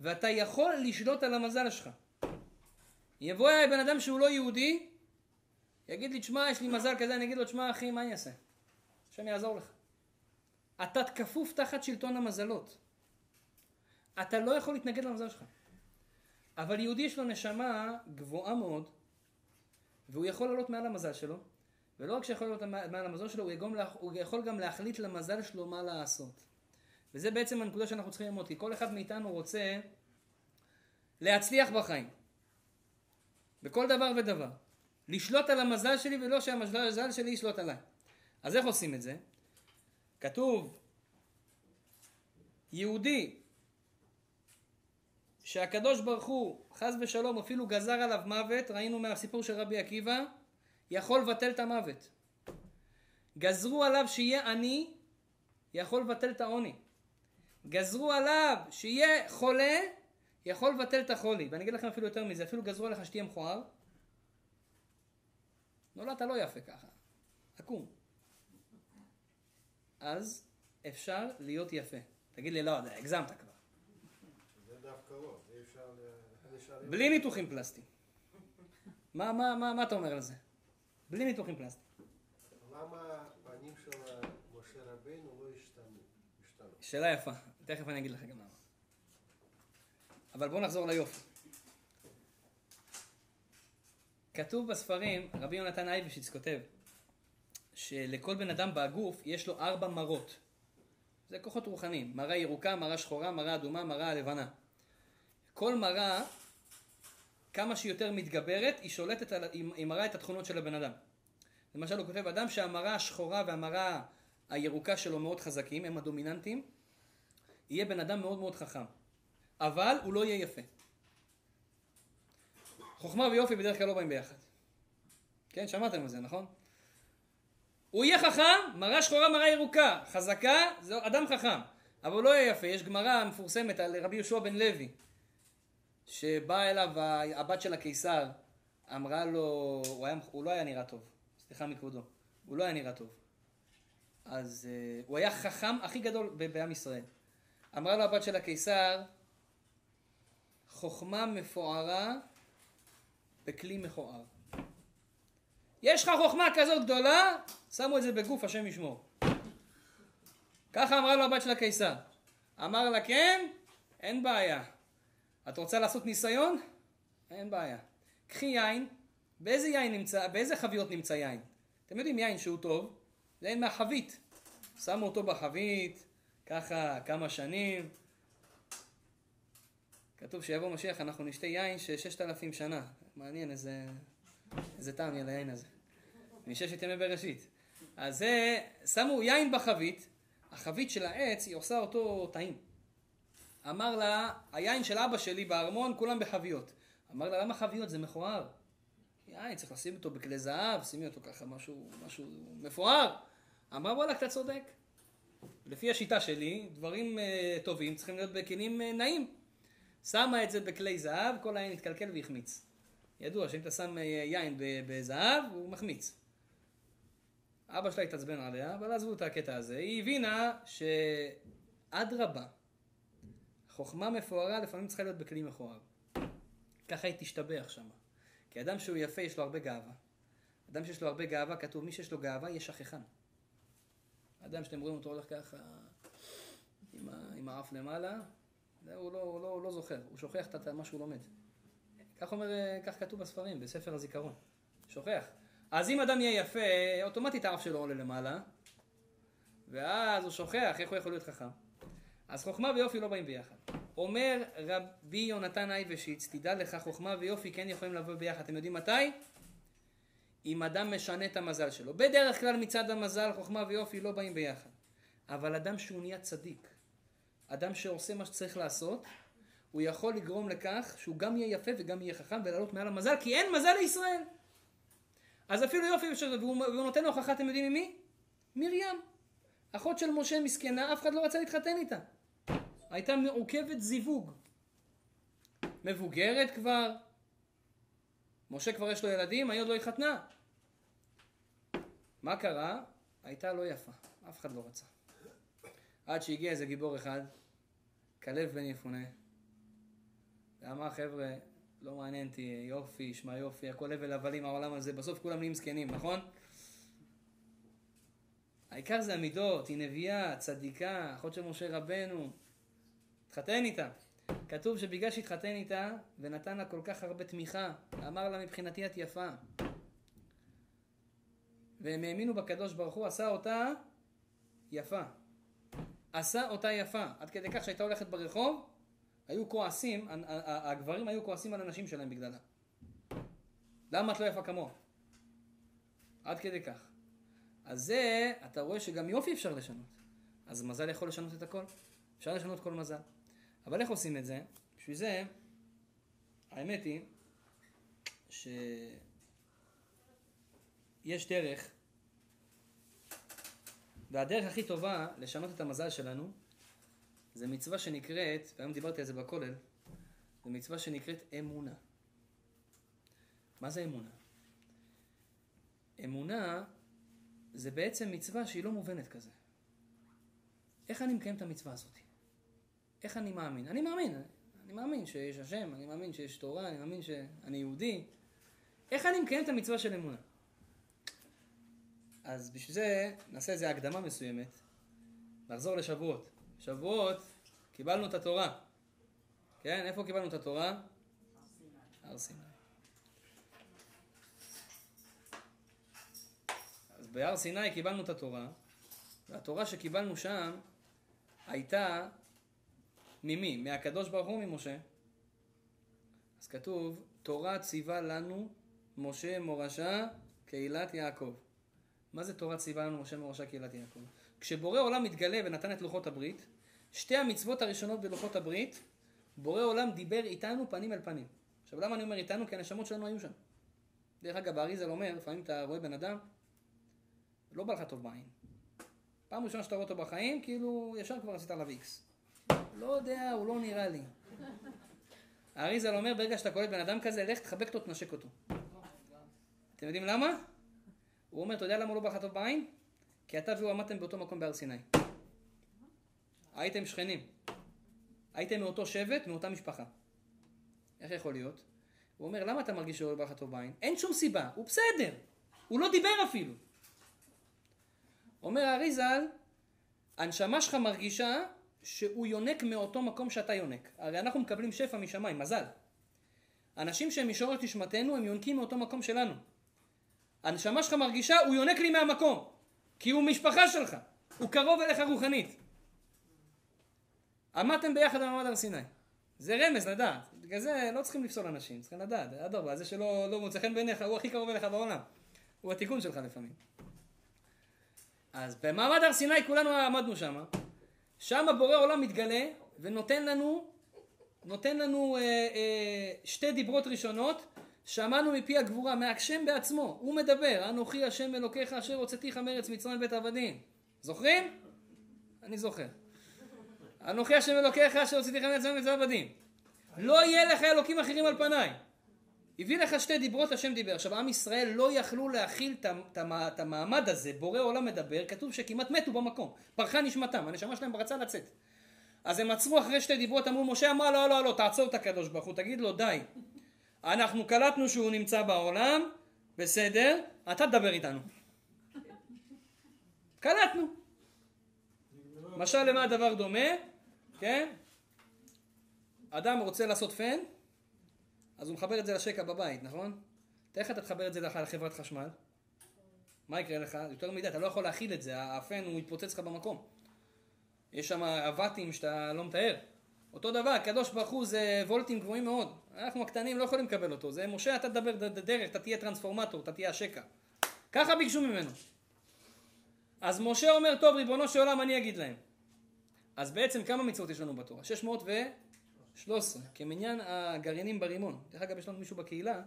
ואתה יכול לשלוט על המזל שלך. יבוא אליי בן אדם שהוא לא יהודי, יגיד לי, תשמע, יש לי מזל כזה, אני אגיד לו, תשמע, אחי, מה אני אעשה? השם יעזור לך. אתה כפוף תחת שלטון המזלות. אתה לא יכול להתנגד למזל שלך. אבל יהודי יש לו נשמה גבוהה מאוד, והוא יכול לעלות מעל המזל שלו, ולא רק שיכול לעלות מעל המזל שלו, הוא, הוא יכול גם להחליט למזל שלו מה לעשות. וזה בעצם הנקודה שאנחנו צריכים ללמוד, כי כל אחד מאיתנו רוצה להצליח בחיים. בכל דבר ודבר. לשלוט על המזל שלי ולא שהמזל שלי ישלוט עליי. אז איך עושים את זה? כתוב, יהודי שהקדוש ברוך הוא חס ושלום אפילו גזר עליו מוות, ראינו מהסיפור של רבי עקיבא, יכול לבטל את המוות. גזרו עליו שיהיה עני, יכול לבטל את העוני. גזרו עליו שיהיה חולה, יכול לבטל את החולי. ואני אגיד לכם אפילו יותר מזה, אפילו גזרו עליך שתהיה מכוער. נולדת לא יפה ככה, עקום. אז אפשר להיות יפה. תגיד לי, לא, הגזמת כבר. בלי ניתוחים פלסטיים. מה, מה, מה, מה אתה אומר על זה? בלי ניתוחים פלסטיים. למה הפנים של משה רבינו לא השתנו? שאלה יפה, תכף אני אגיד לך גם למה. אבל בואו נחזור ליופי. כתוב בספרים, רבי יונתן אייבשיץ כותב, שלכל בן אדם בגוף יש לו ארבע מרות. זה כוחות רוחניים, מרה ירוקה, מרה שחורה, מרה אדומה, מרה לבנה. כל מרה, כמה שהיא יותר מתגברת, היא שולטת, על, היא מראה את התכונות של הבן אדם. למשל הוא כותב, אדם שהמרה השחורה והמרה הירוקה שלו מאוד חזקים, הם הדומיננטיים, יהיה בן אדם מאוד מאוד חכם. אבל הוא לא יהיה יפה. חוכמה ויופי בדרך כלל לא באים ביחד. כן, שמעתם על זה, נכון? הוא יהיה חכם, מראה שחורה, מראה ירוקה. חזקה, זה אדם חכם. אבל הוא לא יהיה יפה. יש גמרא מפורסמת על רבי יהושע בן לוי, שבאה אליו הבת של הקיסר, אמרה לו, הוא, היה, הוא לא היה נראה טוב, סליחה מכבודו, הוא לא היה נראה טוב. אז uh, הוא היה חכם הכי גדול בעם ישראל. אמרה לו הבת של הקיסר, חוכמה מפוארה בכלי מכוער. יש לך חוכמה כזאת גדולה, שמו את זה בגוף, השם ישמור. ככה אמרה לו הבת של הקיסר. אמר לה, כן, אין בעיה. את רוצה לעשות ניסיון? אין בעיה. קחי יין, באיזה יין נמצא, באיזה חביות נמצא יין? אתם יודעים יין שהוא טוב, זה יין מהחבית. שמו אותו בחבית, ככה כמה שנים. כתוב שיבוא משיח אנחנו נשתה יין של ששת אלפים שנה. מעניין איזה, איזה טעם יהיה ליין הזה. מששת ימי בראשית. אז זה, שמו יין בחבית, החבית של העץ היא עושה אותו טעים. אמר לה, היין של אבא שלי בארמון כולם בחביות. אמר לה, למה חביות? זה מכוער. יין, צריך לשים אותו בכלי זהב, שימי אותו ככה, משהו, משהו מפואר. אמר וואלה, אתה צודק. לפי השיטה שלי, דברים uh, טובים צריכים להיות בכלים uh, נעים. שמה את זה בכלי זהב, כל היין התקלקל והחמיץ. ידוע שאם אתה שם uh, יין בזהב, הוא מחמיץ. אבא שלה התעצבן עליה, אבל עזבו את הקטע הזה. היא הבינה שאדרבה, חוכמה מפוארה לפעמים צריכה להיות בכלי מכוער. ככה היא תשתבח שמה. כי אדם שהוא יפה יש לו הרבה גאווה. אדם שיש לו הרבה גאווה, כתוב מי שיש לו גאווה יהיה שכחן. אדם שאתם רואים אותו הולך ככה עם, האף למעלה, הוא לא, הוא, לא, הוא לא זוכר, הוא שוכח את מה שהוא לומד. כך אומר, כך כתוב בספרים, בספר הזיכרון. שוכח. אז אם אדם יהיה יפה, אוטומטית האף שלו עולה למעלה, ואז הוא שוכח איך הוא יכול להיות חכם. אז חוכמה ויופי לא באים ביחד. אומר רבי יונתן אייבשיץ, תדע לך, חוכמה ויופי כן יכולים לבוא ביחד. אתם יודעים מתי? אם אדם משנה את המזל שלו. בדרך כלל מצד המזל, חוכמה ויופי לא באים ביחד. אבל אדם שהוא נהיה צדיק, אדם שעושה מה שצריך לעשות, הוא יכול לגרום לכך שהוא גם יהיה יפה וגם יהיה חכם ולעלות מעל המזל, כי אין מזל לישראל. אז אפילו יופי, והוא, והוא נותן הוכחה, אתם יודעים ממי? מרים. אחות של משה מסכנה, אף אחד לא רצה להתחתן איתה. הייתה מעוכבת זיווג. מבוגרת כבר, משה כבר יש לו ילדים, היא עוד לא התחתנה. מה קרה? הייתה לא יפה, אף אחד לא רצה. עד שהגיע איזה גיבור אחד, כלב בן יפונה, ואמר חבר'ה, לא מעניין אותי יופי, שמע יופי, הכל הבל הבלים העולם הזה, בסוף כולם נהיים זקנים, נכון? העיקר זה המידות, היא נביאה, צדיקה, אחות של משה רבנו, התחתן איתה. כתוב שבגלל שהתחתן איתה ונתן לה כל כך הרבה תמיכה, אמר לה מבחינתי את יפה. והם האמינו בקדוש ברוך הוא, עשה אותה יפה. עשה אותה יפה. עד כדי כך שהייתה הולכת ברחוב, היו כועסים, הגברים היו כועסים על הנשים שלהם בגללה. למה את לא יפה כמוה? עד כדי כך. אז זה, אתה רואה שגם יופי אפשר לשנות. אז מזל יכול לשנות את הכל. אפשר לשנות כל מזל. אבל איך עושים את זה? בשביל זה, האמת היא שיש דרך, והדרך הכי טובה לשנות את המזל שלנו, זה מצווה שנקראת, והיום דיברתי על זה בכולל, זה מצווה שנקראת אמונה. מה זה אמונה? אמונה זה בעצם מצווה שהיא לא מובנת כזה. איך אני מקיים את המצווה הזאת? איך אני מאמין? אני מאמין, אני מאמין שיש השם, אני מאמין שיש תורה, אני מאמין שאני יהודי. איך אני מקיים את המצווה של אמונה? אז בשביל זה נעשה איזו הקדמה מסוימת, נחזור לשבועות. שבועות קיבלנו את התורה. כן? איפה קיבלנו את התורה? הר סיני. אז בהר סיני קיבלנו את התורה, והתורה שקיבלנו שם הייתה ממי? מהקדוש ברוך הוא ממשה. אז כתוב, תורה ציווה לנו משה מורשה קהילת יעקב. מה זה תורה ציווה לנו משה מורשה קהילת יעקב? כשבורא עולם מתגלה ונתן את לוחות הברית, שתי המצוות הראשונות בלוחות הברית, בורא עולם דיבר איתנו פנים אל פנים. עכשיו למה אני אומר איתנו? כי הנשמות שלנו היו שם. דרך אגב, האריזל אומר, לפעמים אתה רואה בן אדם, לא בא לך טוב בעין. פעם ראשונה שאתה רואה אותו בחיים, כאילו ישר כבר עשית עליו איקס. לא יודע, הוא לא נראה לי. האריזל אומר, ברגע שאתה קולט בן אדם כזה, לך תחבק אותו, תנשק אותו. אתם יודעים למה? הוא אומר, אתה יודע למה הוא לא בא לך טוב בעין? כי אתה והוא עמדתם באותו מקום בהר סיני. הייתם שכנים. הייתם מאותו שבט, מאותה משפחה. איך יכול להיות? הוא אומר, למה אתה מרגיש שהוא לא בא לך טוב בעין? אין שום סיבה, הוא בסדר. הוא לא דיבר אפילו. אומר האריזל, הנשמה שלך מרגישה שהוא יונק מאותו מקום שאתה יונק. הרי אנחנו מקבלים שפע משמיים, מזל. אנשים שהם משורש נשמתנו, הם יונקים מאותו מקום שלנו. הנשמה שלך מרגישה, הוא יונק לי מהמקום. כי הוא משפחה שלך. הוא קרוב אליך רוחנית. עמדתם ביחד במעמד הר סיני. זה רמז לדעת. בגלל זה לא צריכים לפסול אנשים, צריכים לדעת. אדרבה, זה שלא לא מוצא חן בעיניך, הוא הכי קרוב אליך בעולם. הוא התיקון שלך לפעמים. אז במעמד הר סיני כולנו עמדנו שם. שם בורא עולם מתגלה ונותן לנו, נותן לנו אה, אה, שתי דיברות ראשונות. שמענו מפי הגבורה, מהשם בעצמו, הוא מדבר, אנוכי השם אלוקיך אשר הוצאתיך מארץ מצרים בית עבדים. זוכרים? אני זוכר. אנוכי השם אלוקיך אשר הוצאתיך מארץ מצרים בית עבדים. לא יהיה לך אלוקים אחרים על פניי. הביא לך שתי דיברות השם דיבר. עכשיו עם ישראל לא יכלו להכיל את המעמד הזה, בורא עולם מדבר, כתוב שכמעט מתו במקום, פרחה נשמתם, הנשמה שלהם רצה לצאת. אז הם עצרו אחרי שתי דיברות, אמרו משה אמר לא לא לא תעצור את הקדוש ברוך הוא, תגיד לו די. אנחנו קלטנו שהוא נמצא בעולם, בסדר, אתה תדבר איתנו. קלטנו. משל למה הדבר דומה, כן? אדם רוצה לעשות פן, אז הוא מחבר את זה לשקע בבית, נכון? איך אתה תחבר את זה לחברת חשמל? מה יקרה לך? יותר מדי, אתה לא יכול להכיל את זה, הפן הוא יתפוצץ לך במקום. יש שם אבטים שאתה לא מתאר. אותו דבר, הקדוש ברוך הוא זה וולטים גבוהים מאוד. אנחנו הקטנים לא יכולים לקבל אותו. זה משה, אתה תדבר דרך, אתה תהיה טרנספורמטור, אתה תהיה השקע. ככה ביקשו ממנו. אז משה אומר, טוב, ריבונו של עולם, אני אגיד להם. אז בעצם כמה מצוות יש לנו בתורה? 613, כמניין הגרעינים ברימון. דרך אגב, יש לנו מישהו בקהילה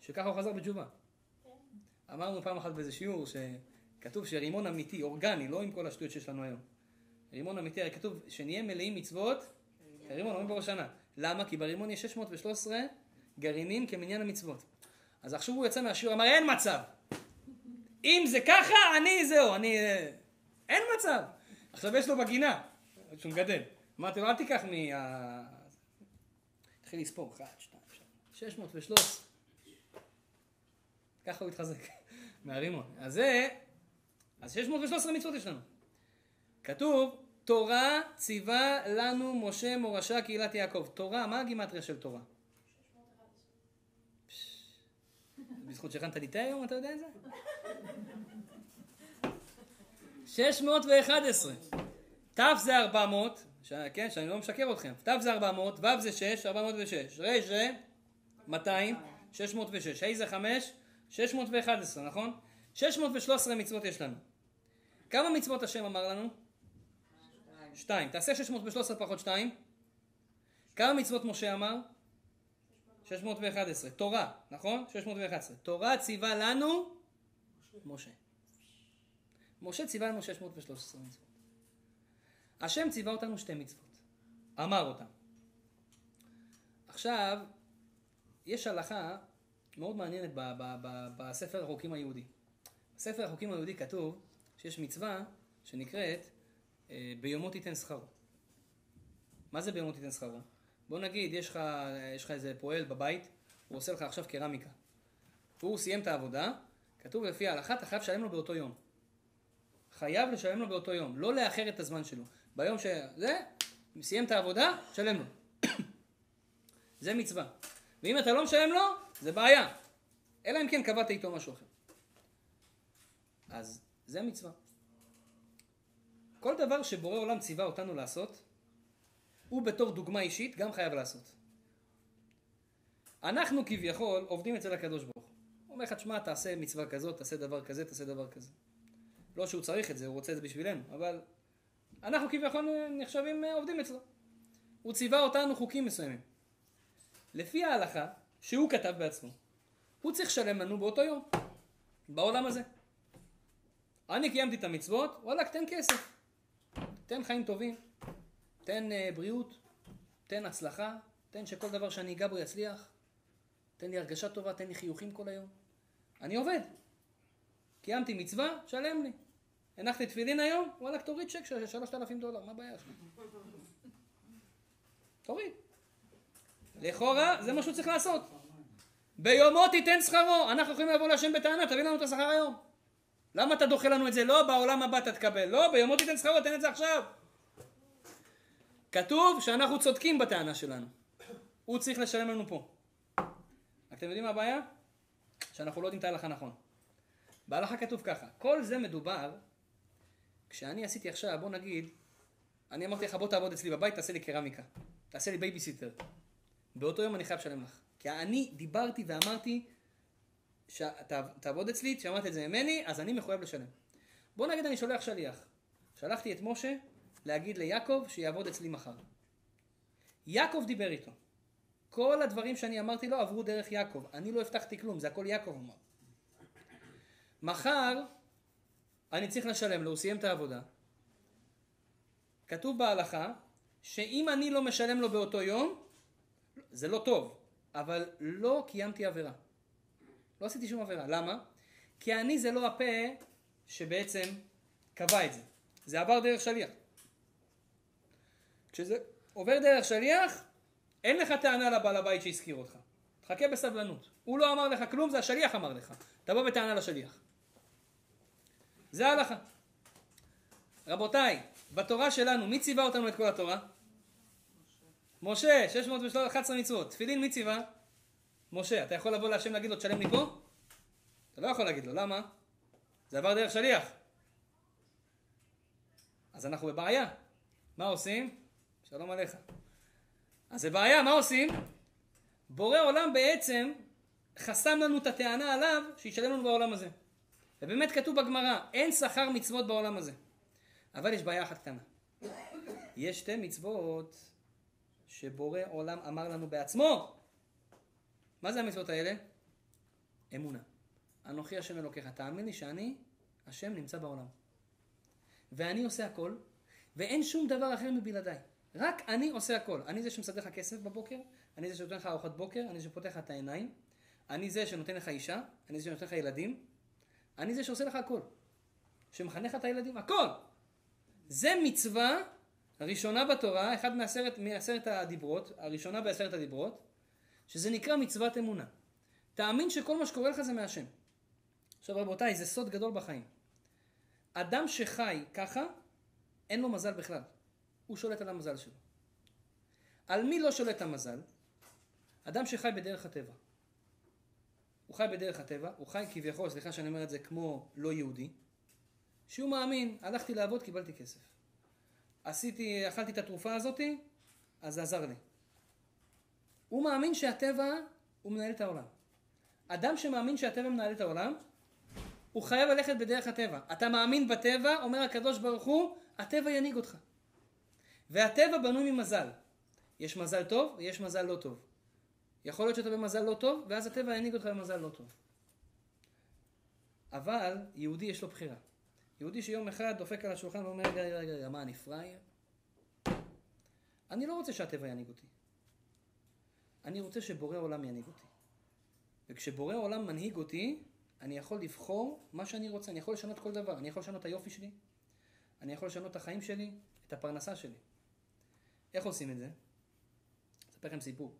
שככה הוא חזר בתשובה. אמרנו פעם אחת באיזה שיעור שכתוב שרימון אמיתי, אורגני, לא עם כל השטויות שיש לנו היום. רימון אמיתי, הרי כתוב שנהיה מלאים מצוות, רימון אומרים בראש שנה. למה? כי ברימון יש 613 גרעינים כמניין המצוות. אז עכשיו הוא יצא מהשיעור, אמר אין מצב. אם זה ככה, אני זהו, אני... אה, אין מצב. עכשיו יש לו בגינה, שהוא מגדל. אמרתי לו, אל תיקח מה... התחיל לספור, 1, 2, 3, 613. ככה הוא התחזק, מהרימון. אז זה, אז 613 מצוות יש לנו. כתוב, תורה ציווה לנו משה מורשה קהילת יעקב. תורה, מה הגימטריה של תורה? בזכות שהכנת לי תה היום, אתה יודע את זה? 611. ת' זה 400, ש... כן, שאני לא משקר אתכם. ת' זה 400, ו' זה 6, 406. ר' זה 200, 606. ה' זה 5, 611, נכון? 613 מצוות יש לנו. כמה מצוות השם אמר לנו? שתיים. תעשה 613 פחות שתיים. כמה מצוות משה אמר? 611. תורה, נכון? 611. תורה ציווה לנו משה. משה ציווה לנו 613 מצוות. השם ציווה אותנו שתי מצוות. אמר אותם. עכשיו, יש הלכה מאוד מעניינת ב- ב- ב- בספר החוקים היהודי. בספר החוקים היהודי כתוב שיש מצווה שנקראת אה, ביומו תיתן שכרו. מה זה ביומו תיתן שכרו? בוא נגיד, יש לך, יש לך איזה פועל בבית, הוא עושה לך עכשיו קרמיקה. הוא סיים את העבודה, כתוב לפי ההלכה, אתה חייב לשלם לו באותו יום. חייב לשלם לו באותו יום, לא לאחר את הזמן שלו. ביום שזה, סיים את העבודה, שלם לו. זה מצווה. ואם אתה לא משלם לו, זה בעיה. אלא אם כן קבעת איתו משהו אחר. אז זה מצווה. כל דבר שבורא עולם ציווה אותנו לעשות, הוא בתור דוגמה אישית גם חייב לעשות. אנחנו כביכול עובדים אצל הקדוש ברוך הוא. אומר לך, תשמע, תעשה מצווה כזאת, תעשה דבר כזה, תעשה דבר כזה. לא שהוא צריך את זה, הוא רוצה את זה בשבילנו, אבל אנחנו כביכול נחשבים אה, עובדים אצלו. הוא ציווה אותנו חוקים מסוימים. לפי ההלכה, שהוא כתב בעצמו, הוא צריך לשלם לנו באותו יום, בעולם הזה. אני קיימתי את המצוות, וואלכ, תן כסף. תן חיים טובים, תן uh, בריאות, תן הצלחה, תן שכל דבר שאני אגע בו יצליח, תן לי הרגשה טובה, תן לי חיוכים כל היום. אני עובד. קיימתי מצווה, שלם לי. הנחתי תפילין היום, וואלכ, תוריד צ'ק של 3,000 דולר, מה הבעיה שלך? תוריד. לכאורה, זה מה שהוא צריך לעשות. ביומו תיתן שכרו. אנחנו יכולים לבוא להשם בטענה, תביא לנו את השכר היום. למה אתה דוחה לנו את זה? לא, בעולם הבא אתה תקבל. לא, ביומו תיתן שכרו, תן את זה עכשיו. כתוב שאנחנו צודקים בטענה שלנו. הוא צריך לשלם לנו פה. אתם יודעים מה הבעיה? שאנחנו לא יודעים את ההלכה נכון. בהלכה כתוב ככה, כל זה מדובר, כשאני עשיתי עכשיו, בוא נגיד, אני אמרתי לך בוא תעבוד אצלי בבית, תעשה לי קרמיקה, תעשה לי בייביסיטר. באותו יום אני חייב לשלם לך. כי אני דיברתי ואמרתי, שתעבוד אצלי, שמעת את זה ממני, אז אני מחויב לשלם. בוא נגיד אני שולח שליח. שלחתי את משה להגיד ליעקב שיעבוד אצלי מחר. יעקב דיבר איתו. כל הדברים שאני אמרתי לו עברו דרך יעקב. אני לא הבטחתי כלום, זה הכל יעקב אמר. מחר אני צריך לשלם לו, הוא סיים את העבודה. כתוב בהלכה שאם אני לא משלם לו באותו יום, זה לא טוב, אבל לא קיימתי עבירה. לא עשיתי שום עבירה. למה? כי אני זה לא הפה שבעצם קבע את זה. זה עבר דרך שליח. כשזה עובר דרך שליח, אין לך טענה לבעל הבית שהזכיר אותך. תחכה בסבלנות. הוא לא אמר לך כלום, זה השליח אמר לך. תבוא בטענה לשליח. זה ההלכה. רבותיי, בתורה שלנו, מי ציווה אותנו את כל התורה? משה, 611 מצוות. תפילין מי ציווה? משה. אתה יכול לבוא להשם להגיד לו, תשלם לי פה? אתה לא יכול להגיד לו, למה? זה עבר דרך שליח. אז אנחנו בבעיה. מה עושים? שלום עליך. אז זה בעיה, מה עושים? בורא עולם בעצם חסם לנו את הטענה עליו שישלם לנו בעולם הזה. ובאמת כתוב בגמרא, אין שכר מצוות בעולם הזה. אבל יש בעיה אחת קטנה. יש שתי מצוות שבורא עולם אמר לנו בעצמו. מה זה המצוות האלה? אמונה. אנוכי השם אלוקיך. תאמין לי שאני, השם נמצא בעולם. ואני עושה הכל, ואין שום דבר אחר מבלעדיי. רק אני עושה הכל. אני זה שמסדר לך כסף בבוקר, אני זה שנותן לך ארוחת בוקר, אני זה שפותח לך את העיניים, אני זה שנותן לך אישה, אני זה שנותן לך ילדים, אני זה שעושה לך הכל. שמחנך את הילדים, הכל. זה מצווה הראשונה בתורה, אחד מעשרת, מעשרת הדיברות, הראשונה בעשרת הדיברות, שזה נקרא מצוות אמונה. תאמין שכל מה שקורה לך זה מהשם. עכשיו רבותיי, זה סוד גדול בחיים. אדם שחי ככה, אין לו מזל בכלל. הוא שולט על המזל שלו. על מי לא שולט המזל? אדם שחי בדרך הטבע. הוא חי בדרך הטבע, הוא חי כביכול, סליחה שאני אומר את זה, כמו לא יהודי, שהוא מאמין, הלכתי לעבוד, קיבלתי כסף. עשיתי, אכלתי את התרופה הזאתי, אז זה עזר לי. הוא מאמין שהטבע הוא מנהל את העולם. אדם שמאמין שהטבע מנהל את העולם, הוא חייב ללכת בדרך הטבע. אתה מאמין בטבע, אומר הקדוש ברוך הוא, הטבע ינהיג אותך. והטבע בנוי ממזל. יש מזל טוב ויש מזל לא טוב. יכול להיות שאתה במזל לא טוב, ואז הטבע ינהיג אותך במזל לא טוב. אבל יהודי יש לו בחירה. יהודי שיום אחד דופק על השולחן ואומר, רגע, רגע, רגע, מה, אני פראייר? אני לא רוצה שהטבע ינהיג אותי. אני רוצה שבורא עולם ינהיג אותי. וכשבורא עולם מנהיג אותי, אני יכול לבחור מה שאני רוצה, אני יכול לשנות כל דבר. אני יכול לשנות את היופי שלי, אני יכול לשנות את החיים שלי, את הפרנסה שלי. איך עושים את זה? אספר לכם סיפור.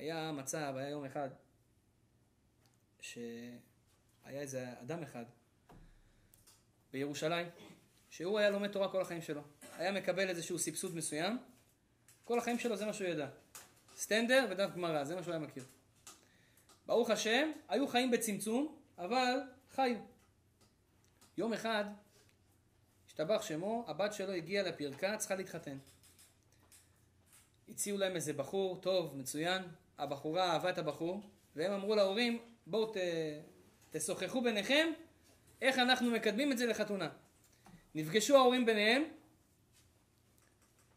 היה מצב, היה יום אחד, שהיה איזה אדם אחד בירושלים, שהוא היה לומד תורה כל החיים שלו. היה מקבל איזשהו סבסוד מסוים, כל החיים שלו זה מה שהוא ידע. סטנדר ודף גמרא, זה מה שהוא היה מכיר. ברוך השם, היו חיים בצמצום, אבל חיו. יום אחד, השתבח שמו, הבת שלו הגיעה לפרקה, צריכה להתחתן. הציעו להם איזה בחור, טוב, מצוין, הבחורה אהבה את הבחור, והם אמרו להורים, בואו ת... תשוחחו ביניכם, איך אנחנו מקדמים את זה לחתונה. נפגשו ההורים ביניהם,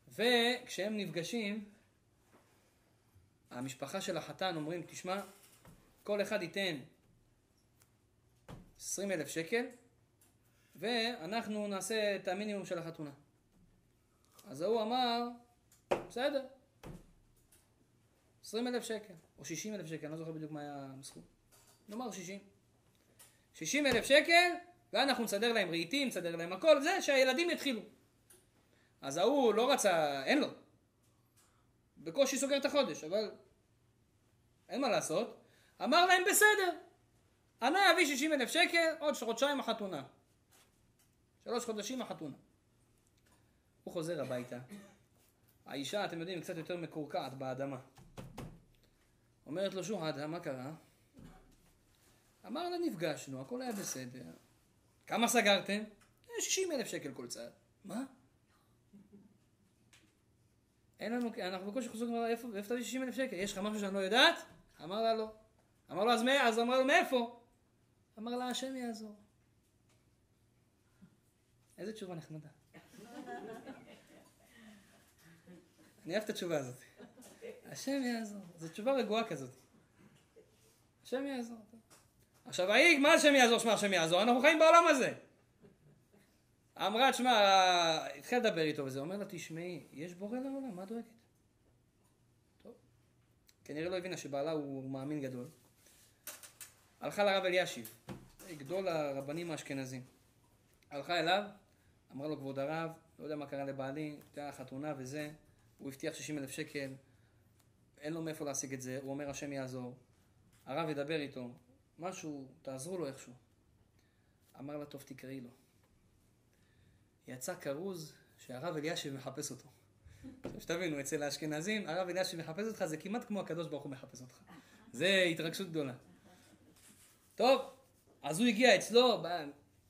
וכשהם נפגשים, המשפחה של החתן אומרים, תשמע, כל אחד ייתן 20 אלף שקל, ואנחנו נעשה את המינימום של החתונה. אז ההוא אמר, בסדר, 20 אלף שקל, או 60 אלף שקל, אני לא זוכר בדיוק מה היה הסכום. נאמר 60. 60 אלף שקל, ואנחנו נסדר להם רהיטים, נסדר להם הכל, זה שהילדים יתחילו. אז ההוא לא רצה, אין לו. בקושי סוגר את החודש, אבל אין מה לעשות. אמר להם בסדר, אני אביא 60 אלף שקל, עוד חודשיים החתונה. שלוש חודשים החתונה. הוא חוזר הביתה. האישה, אתם יודעים, קצת יותר מקורקעת באדמה. אומרת לו, שוהדה, מה קרה? אמר לה, נפגשנו, הכל היה בסדר. כמה סגרתם? 60 אלף שקל כל צעד. מה? אין לנו, אנחנו בקושי חוזרים, איפה, תביא 60 אלף שקל? יש לך משהו שאני לא יודעת? אמר לה לא. אמר לו, אז, אז אמר לו, מאיפה? אמר לה, השם יעזור. איזה תשובה נחמדה. אני אוהב את התשובה הזאת. השם יעזור. זו תשובה רגועה כזאת. השם יעזור. עכשיו ההיא, מה השם יעזור? שמע, השם יעזור, אנחנו חיים בעולם הזה. אמרה, תשמע, התחיל לדבר איתו וזה, אומר לה, תשמעי, יש בורא לעולם, מה דואגת? טוב. כנראה לא הבינה שבעלה הוא מאמין גדול. הלכה לרב אלישיב, גדול הרבנים האשכנזים. הלכה אליו, אמרה לו, כבוד הרב, לא יודע מה קרה לבעלי, הייתה חתונה וזה, הוא הבטיח 60 אלף שקל, אין לו מאיפה להשיג את זה, הוא אומר השם יעזור. הרב ידבר איתו, משהו, תעזרו לו איכשהו. אמר לה, טוב, תקראי לו. יצא כרוז שהרב אלישיב מחפש אותו. שתבינו, אצל האשכנזים, הרב אלישיב מחפש אותך, זה כמעט כמו הקדוש ברוך הוא מחפש אותך. זה התרגשות גדולה. טוב, אז הוא הגיע אצלו, בא,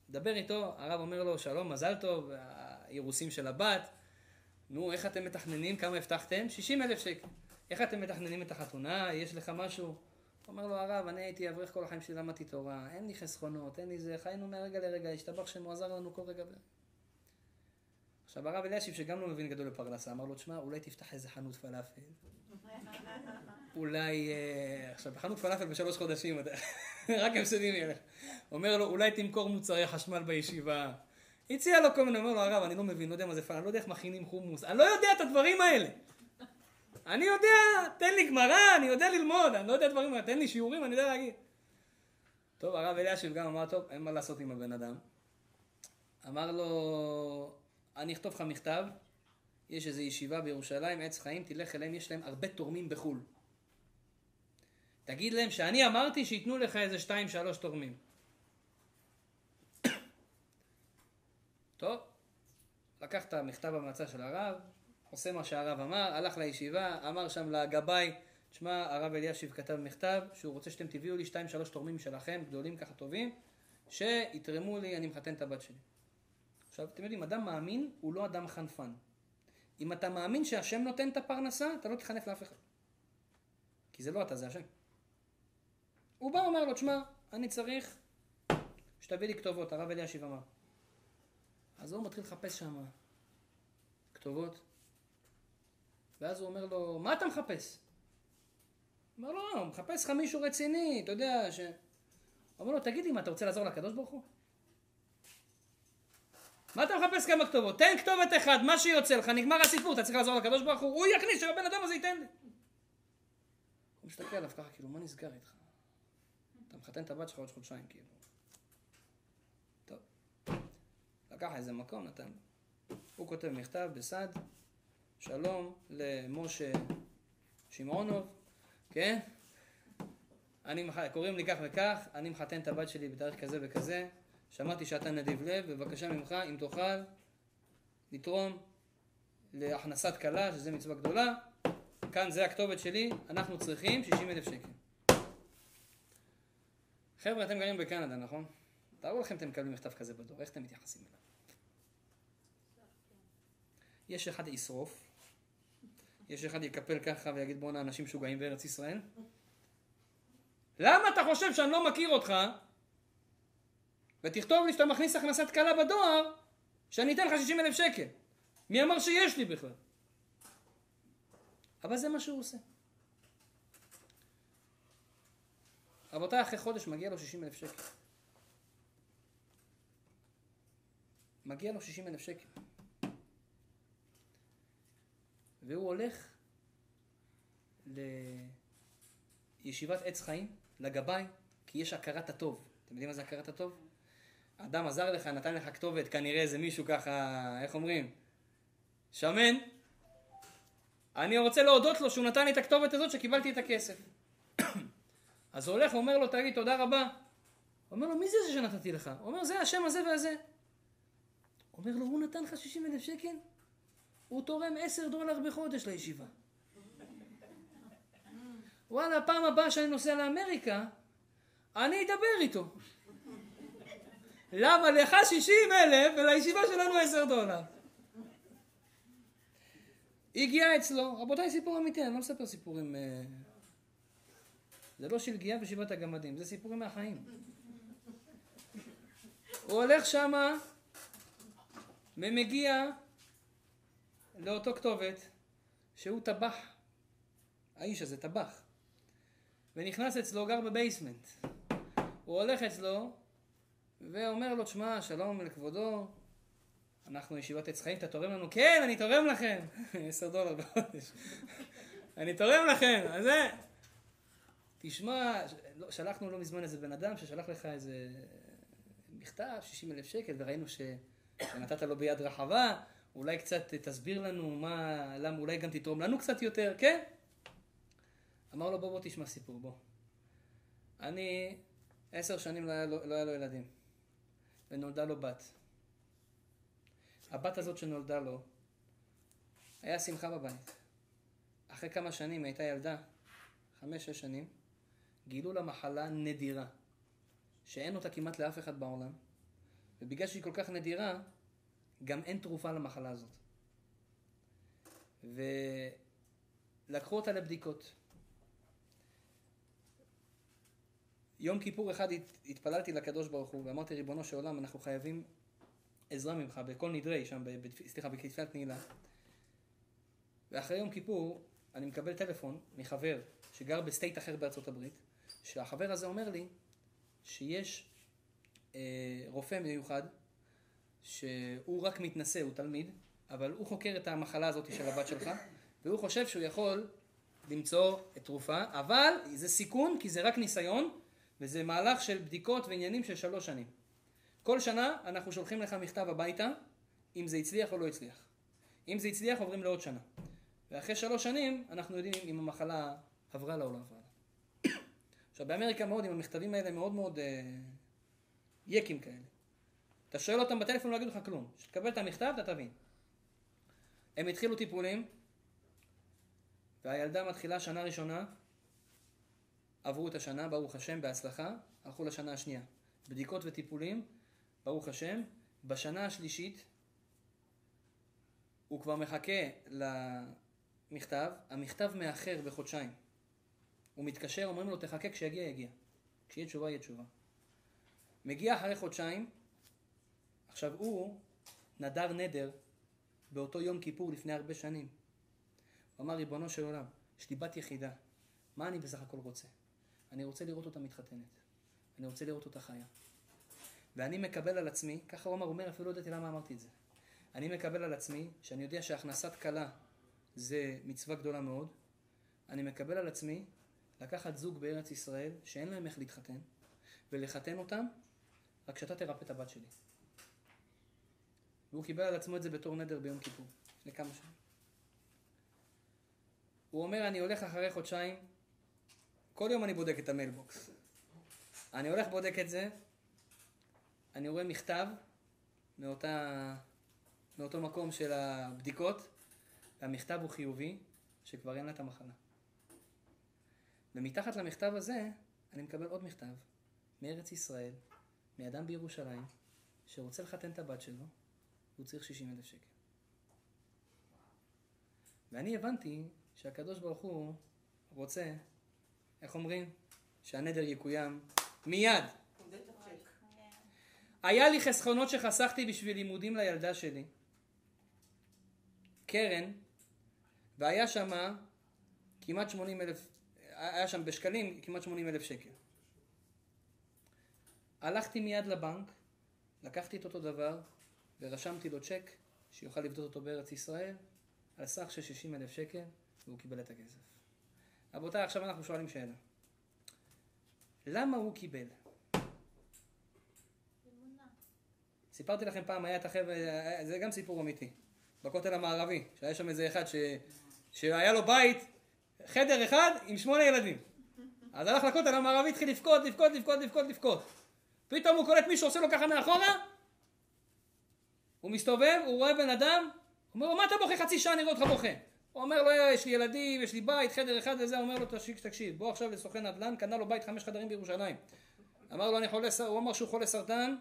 מדבר איתו, הרב אומר לו, שלום, מזל טוב, האירוסים של הבת. נו, איך אתם מתכננים? כמה הבטחתם? 60 אלף שקל. איך אתם מתכננים את החתונה? יש לך משהו? אומר לו הרב, אני הייתי אברך כל החיים שלי, למדתי תורה, אין לי חסכונות, אין לי זה, חיינו מרגע לרגע, השתבח שמו עזר לנו כל רגע. עכשיו הרב אלישיב, שגם לא מבין גדול בפרנסה, אמר לו, תשמע, אולי תפתח איזה חנות פלאפל. אולי, אה, עכשיו, בחנות פלאפל בשלוש חודשים, רק הפסדים ילך. אומר לו, אולי תמכור מוצרי חשמל בישיבה. הציע לו כל מיני, אומר לו, הרב, אני לא מבין, לא יודע מה זה פלאפל, לא יודע איך מכינים חומוס, אני לא יודע את הדברים האלה. אני יודע, תן לי גמרא, אני יודע ללמוד, אני לא יודע דברים, תן לי שיעורים, אני יודע להגיד. טוב, הרב אלישיב גם אמר, טוב, אין מה לעשות עם הבן אדם. אמר לו, אני אכתוב לך מכתב, יש איזו ישיבה בירושלים, עץ חיים, תלך אליהם, יש להם הרבה תורמים בחו"ל. תגיד להם שאני אמרתי שייתנו לך איזה שתיים שלוש תורמים. טוב, לקח את המכתב המלצה של הרב, עושה מה שהרב אמר, הלך לישיבה, אמר שם לגבאי, תשמע, הרב אלישיב כתב מכתב שהוא רוצה שאתם תביאו לי שתיים שלוש תורמים שלכם, גדולים ככה טובים, שיתרמו לי, אני מחתן את הבת שלי. עכשיו, אתם יודעים, אדם מאמין הוא לא אדם חנפן. אם אתה מאמין שהשם נותן את הפרנסה, אתה לא תחנף לאף אחד. כי זה לא אתה, זה השם. הוא בא ואומר לו, תשמע, אני צריך שתביא לי כתובות, הרב אלישיב אמר. אז הוא מתחיל לחפש שם כתובות, ואז הוא אומר לו, מה אתה מחפש? הוא אומר לו, לא, מחפש לך מישהו רציני, אתה יודע, ש... הוא אומר לו, תגיד לי, מה, אתה רוצה לעזור לקדוש ברוך הוא? מה אתה מחפש כמה כתובות? תן כתובת אחד, מה שיוצא לך, נגמר הסיפור, אתה צריך לעזור לקדוש ברוך הוא, הוא יכניס שהבן אדם הזה ייתן לי. הוא מסתכל עליו ככה, כאילו, מה נסגר איתך? אתה מחתן את הבת שלך עוד חודשיים, כאילו. טוב. לקח איזה מקום, נתן. הוא כותב מכתב בסד, שלום למשה שמעונוב, כן? אני. קוראים לי כך וכך, אני מחתן את הבת שלי בתאריך כזה וכזה, שמעתי שאתה נדיב לב, בבקשה ממך, אם תוכל לתרום להכנסת כלה, שזה מצווה גדולה, כאן זה הכתובת שלי, אנחנו צריכים 60 אלף שקל. חבר'ה, אתם גרים בקנדה, נכון? תארו לכם אתם מקבלים מכתב כזה בדור, איך אתם מתייחסים אליו? יש אחד ישרוף, יש אחד יקפל ככה ויגיד בואנה אנשים משוגעים בארץ ישראל? למה אתה חושב שאני לא מכיר אותך? ותכתוב לי שאתה מכניס הכנסת כלה בדואר, שאני אתן לך 60 אלף שקל. מי אמר שיש לי בכלל? אבל זה מה שהוא עושה. רבותיי, אחרי חודש מגיע לו 60 אלף שקל. מגיע לו 60 אלף שקל. והוא הולך לישיבת עץ חיים, לגבאי, כי יש הכרת הטוב. אתם יודעים מה זה הכרת הטוב? אדם עזר לך, נתן לך כתובת, כנראה איזה מישהו ככה, איך אומרים? שמן. אני רוצה להודות לו שהוא נתן לי את הכתובת הזאת שקיבלתי את הכסף. אז הוא הולך ואומר לו, תגיד תודה רבה. אומר לו, מי זה זה שנתתי לך? הוא אומר, זה השם הזה והזה. אומר לו, הוא נתן לך 60 אלף שקל? הוא תורם 10 דולר בחודש לישיבה. וואלה, פעם הבאה שאני נוסע לאמריקה, אני אדבר איתו. למה לך 60 אלף ולישיבה שלנו 10 דולר? הגיע אצלו, רבותיי סיפור אמיתי, אני לא מספר סיפורים... אה, זה לא שלגיה בשבעת הגמדים, זה סיפורים מהחיים. הוא הולך שמה ומגיע לאותו כתובת שהוא טבח. האיש הזה טבח. ונכנס אצלו, גר בבייסמנט. הוא הולך אצלו ואומר לו, תשמע, שלום לכבודו, אנחנו ישיבת עץ חיים, אתה תורם לנו? כן, אני תורם לכם. עשר דולר בחודש. אני תורם לכם, אז זה... תשמע, לא, שלחנו לא מזמן איזה בן אדם ששלח לך איזה מכתב, 60 אלף שקל, וראינו. שנתת לו ביד רחבה, אולי קצת תסביר לנו מה, למה, אולי גם תתרום לנו קצת יותר, כן? אמר לו, בוא בוא תשמע סיפור, בוא. אני, עשר שנים לא היה לו, לא היה לו ילדים, ונולדה לו בת. הבת הזאת שנולדה לו, היה שמחה בבית. אחרי כמה שנים, הייתה ילדה, חמש-שש שנים, גילו לה מחלה נדירה, שאין אותה כמעט לאף אחד בעולם, ובגלל שהיא כל כך נדירה, גם אין תרופה למחלה הזאת. ולקחו אותה לבדיקות. יום כיפור אחד התפללתי לקדוש ברוך הוא ואמרתי ריבונו של עולם אנחנו חייבים עזרה ממך בכל נדרי שם, סליחה, בתפילת נעילה. ואחרי יום כיפור אני מקבל טלפון מחבר שגר ב state אחר בארצות הברית, שהחבר הזה אומר לי שיש אה, רופא מיוחד שהוא רק מתמחה, הוא תלמיד, אבל הוא חוקר את המחלה הזאת של הבת שלך, והוא חושב שהוא יכול למצוא את תרופה, אבל זה סיכון כי זה רק ניסיון, וזה מהלך של בדיקות ועניינים של שלוש שנים. כל שנה אנחנו שולחים לך מכתב הביתה, אם זה הצליח או לא הצליח. אם זה הצליח עוברים לעוד שנה. ואחרי שלוש שנים אנחנו יודעים אם המחלה עברה לה או לא עברה לה. עכשיו באמריקה מאוד, עם המכתבים האלה מאוד מאוד אה, יקים כאלה. אתה שואל אותם בטלפון, לא יגידו לך כלום. כשתקבל את המכתב, אתה תבין. הם התחילו טיפולים, והילדה מתחילה שנה ראשונה, עברו את השנה, ברוך השם, בהצלחה, הלכו לשנה השנייה. בדיקות וטיפולים, ברוך השם, בשנה השלישית הוא כבר מחכה למכתב, המכתב מאחר בחודשיים. הוא מתקשר, אומרים לו תחכה, כשיגיע יגיע. כשיהיה תשובה יהיה תשובה. מגיע אחרי חודשיים, עכשיו הוא נדר נדר באותו יום כיפור לפני הרבה שנים. הוא אמר, ריבונו של עולם, יש לי בת יחידה, מה אני בסך הכל רוצה? אני רוצה לראות אותה מתחתנת. אני רוצה לראות אותה חיה. ואני מקבל על עצמי, ככה הוא אמר, הוא אומר, אפילו לא ידעתי למה אמרתי את זה. אני מקבל על עצמי, שאני יודע שהכנסת כלה זה מצווה גדולה מאוד, אני מקבל על עצמי לקחת זוג בארץ ישראל שאין להם איך להתחתן, ולחתן אותם, רק שאתה תרפא את הבת שלי. והוא קיבל על עצמו את זה בתור נדר ביום כיפור, לפני כמה שנים. הוא אומר, אני הולך אחרי חודשיים, כל יום אני בודק את המיילבוקס. אני הולך בודק את זה, אני רואה מכתב מאותה, מאותו מקום של הבדיקות, והמכתב הוא חיובי, שכבר אין לה את המחלה. ומתחת למכתב הזה, אני מקבל עוד מכתב, מארץ ישראל, מאדם בירושלים, שרוצה לחתן את הבת שלו, והוא צריך 60 אלף שקל. ואני הבנתי שהקדוש ברוך הוא רוצה, איך אומרים? שהנדר יקוים מיד. היה לי חסכונות שחסכתי בשביל לימודים לילדה שלי. קרן, והיה שם כמעט 80 אלף, היה שם בשקלים כמעט 80 אלף שקל. הלכתי מיד לבנק, לקחתי את אותו דבר ורשמתי לו צ'ק שיוכל לבדות אותו בארץ ישראל על סך של 60 אלף שקל והוא קיבל את הכסף. רבותיי, עכשיו אנחנו שואלים שאלה. למה הוא קיבל? סיפרתי לכם פעם, היה את החבר'ה, זה גם סיפור אמיתי, בכותל המערבי, שהיה שם איזה אחד ש... שהיה לו בית, חדר אחד עם שמונה ילדים. אז הלך לכותל המערבי, התחיל לבכות, לבכות, לבכות, לבכות, לבכות. פתאום הוא קולט מישהו עושה לו ככה מאחורה, הוא מסתובב, הוא רואה בן אדם, הוא אומר לו, מה אתה בוכה חצי שעה, אני רואה אותך בוכה. הוא אומר לו, יש לי ילדים, יש לי בית, חדר אחד וזה, הוא אומר לו, תקשיב, תקשיב, בוא עכשיו לסוכן נדל"ן, קנה לו בית חמש חדרים בירושלים. אמר לו, אני חולה, הוא אמר שהוא חולה סרטן,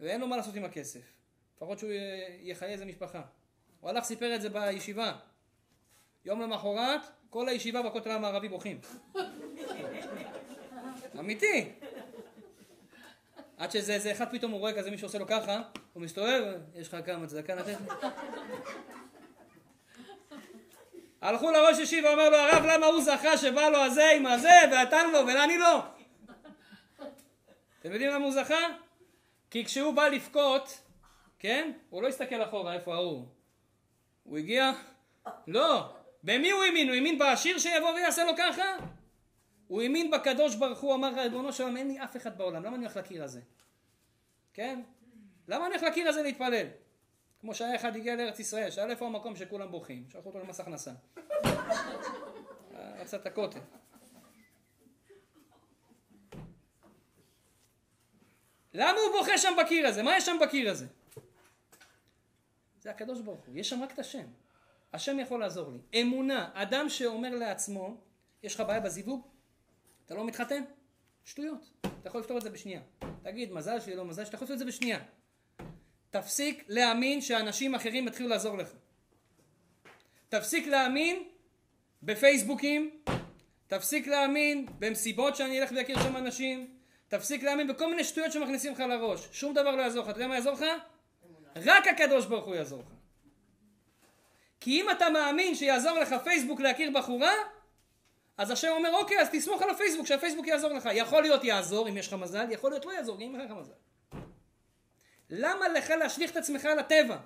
ואין לו מה לעשות עם הכסף. לפחות שהוא יחיה איזה משפחה. הוא הלך, סיפר את זה בישיבה. יום למחרת, כל הישיבה בכותל המערבי בוכים. אמיתי. עד שזה איזה אחד פתאום הוא רואה כזה מישהו עושה לו ככה, הוא מסתובב, יש לך כמה צדקה לתת? הלכו לראש ישיבה, אומר לו הרב למה הוא זכה שבא לו הזה עם הזה ונתן לו ולאני לא? אתם יודעים למה הוא זכה? כי כשהוא בא לבכות, כן? הוא לא הסתכל אחורה איפה ההוא. הוא הגיע? לא. במי הוא האמין? הוא האמין בעשיר שיבוא ויעשה לו ככה? הוא האמין בקדוש ברוך הוא, אמר ריבונו של עולם, אין לי אף אחד בעולם, למה אני הולך לקיר הזה? כן? למה אני הולך לקיר הזה להתפלל? כמו שהיה אחד הגיע לארץ ישראל, שאל איפה המקום שכולם בוכים, שלחו אותו למס הכנסה. רצה את הכותל. למה הוא בוכה שם בקיר הזה? מה יש שם בקיר הזה? זה הקדוש ברוך הוא, יש שם רק את השם. השם יכול לעזור לי. אמונה, אדם שאומר לעצמו, יש לך בעיה בזיווג? אתה לא מתחתן? שטויות. אתה יכול לפתור את זה בשנייה. תגיד, מזל שלי, לא מזל שלי, אתה יכול לפתור את זה בשנייה. תפסיק להאמין שאנשים אחרים יתחילו לעזור לך. תפסיק להאמין בפייסבוקים, תפסיק להאמין במסיבות שאני אלך ואכיר שם אנשים, תפסיק להאמין בכל מיני שטויות שמכניסים לך לראש. שום דבר לא יעזור לך. אתה יודע מה יעזור לך? רק הקדוש ברוך הוא יעזור לך. כי אם אתה מאמין שיעזור לך פייסבוק להכיר בחורה, אז השם אומר אוקיי אז תסמוך על הפייסבוק שהפייסבוק יעזור לך. יכול להיות יעזור אם יש לך מזל, יכול להיות לא יעזור אם אין לך מזל. למה לך להשליך את עצמך לטבע?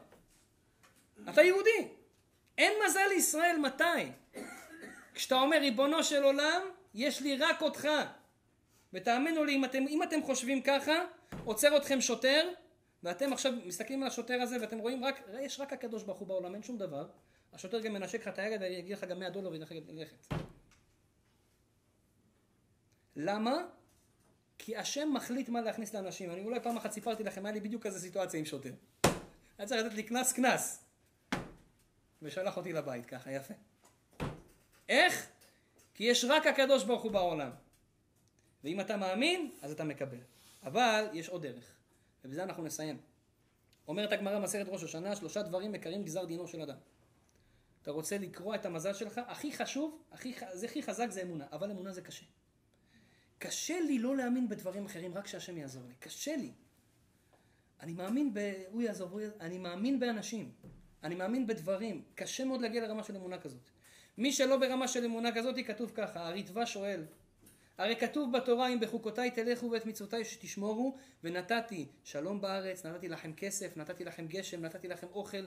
אתה יהודי. אין מזל לישראל מתי? כשאתה אומר ריבונו של עולם, יש לי רק אותך. ותאמינו לי, אם אתם, אם אתם חושבים ככה, עוצר אתכם שוטר, ואתם עכשיו מסתכלים על השוטר הזה ואתם רואים רק, יש רק הקדוש ברוך הוא בעולם, אין שום דבר. השוטר גם מנשק לך את היגד ויגיד לך גם 100 דולר וילך ללכת. למה? כי השם מחליט מה להכניס לאנשים. אני אולי פעם אחת סיפרתי לכם, היה לי בדיוק כזה סיטואציה עם שוטר. היה צריך לתת לי קנס קנס. ושלח אותי לבית ככה, יפה. איך? כי יש רק הקדוש ברוך הוא בעולם. ואם אתה מאמין, אז אתה מקבל. אבל יש עוד דרך, ובזה אנחנו נסיים. אומרת הגמרא מסכת ראש השנה, שלושה דברים מקרים גזר דינו של אדם. אתה רוצה לקרוא את המזל שלך, הכי חשוב, הכי, זה הכי חזק זה אמונה, אבל אמונה זה קשה. קשה לי לא להאמין בדברים אחרים, רק שהשם יעזור לי. קשה לי. אני מאמין ב... הוא יעזור, הוא יעזור. אני מאמין באנשים. אני מאמין בדברים. קשה מאוד להגיע לרמה של אמונה כזאת. מי שלא ברמה של אמונה כזאת, כתוב ככה, הריטב"א שואל, הרי כתוב בתורה אם בחוקותיי תלכו ואת מצוותיי שתשמורו ונתתי שלום בארץ, נתתי לכם כסף, נתתי לכם גשם, נתתי לכם אוכל.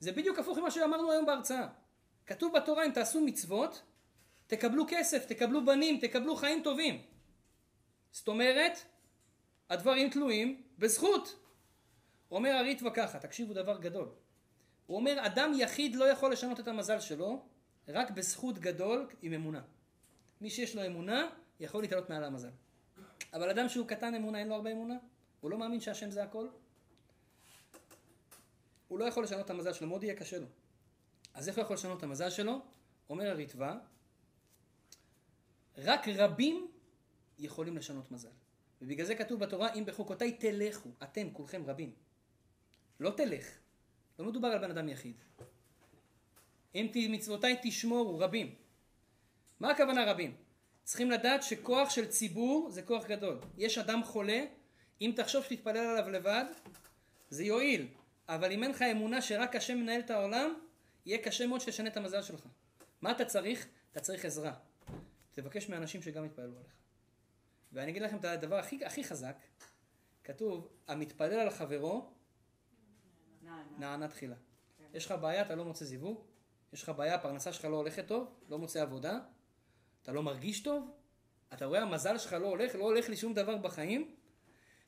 זה בדיוק הפוך ממה שאמרנו היום בהרצאה. כתוב בתורה אם תעשו מצוות, תקבלו כסף, תקבלו בנים, תקבלו חיים טובים. זאת אומרת, הדברים תלויים בזכות. אומר הריטב"א ככה, תקשיבו דבר גדול. הוא אומר, אדם יחיד לא יכול לשנות את המזל שלו, רק בזכות גדול עם אמונה. מי שיש לו אמונה, יכול להתעלות מעל המזל. אבל אדם שהוא קטן אמונה, אין לו הרבה אמונה, הוא לא מאמין שהשם זה הכל, הוא לא יכול לשנות את המזל שלו, מאוד יהיה קשה לו. אז איך הוא יכול לשנות את המזל שלו? אומר הריטב"א, רק רבים יכולים לשנות מזל. ובגלל זה כתוב בתורה, אם בחוקותיי תלכו, אתם כולכם רבים. לא תלך, לא מדובר על בן אדם יחיד. אם מצוותיי תשמורו, רבים. מה הכוונה רבים? צריכים לדעת שכוח של ציבור זה כוח גדול. יש אדם חולה, אם תחשוב שתתפלל עליו לבד, זה יועיל. אבל אם אין לך אמונה שרק השם מנהל את העולם, יהיה קשה מאוד שתשנה את המזל שלך. מה אתה צריך? אתה צריך עזרה. תבקש מאנשים שגם יתפללו עליך. ואני אגיד לכם את הדבר הכי, הכי חזק, כתוב, המתפלל על חברו, נענה תחילה. יש לך בעיה, אתה לא מוצא זיווג, יש לך בעיה, הפרנסה שלך לא הולכת טוב, לא מוצא עבודה, אתה לא מרגיש טוב, אתה רואה המזל שלך לא הולך, לא הולך לי שום דבר בחיים,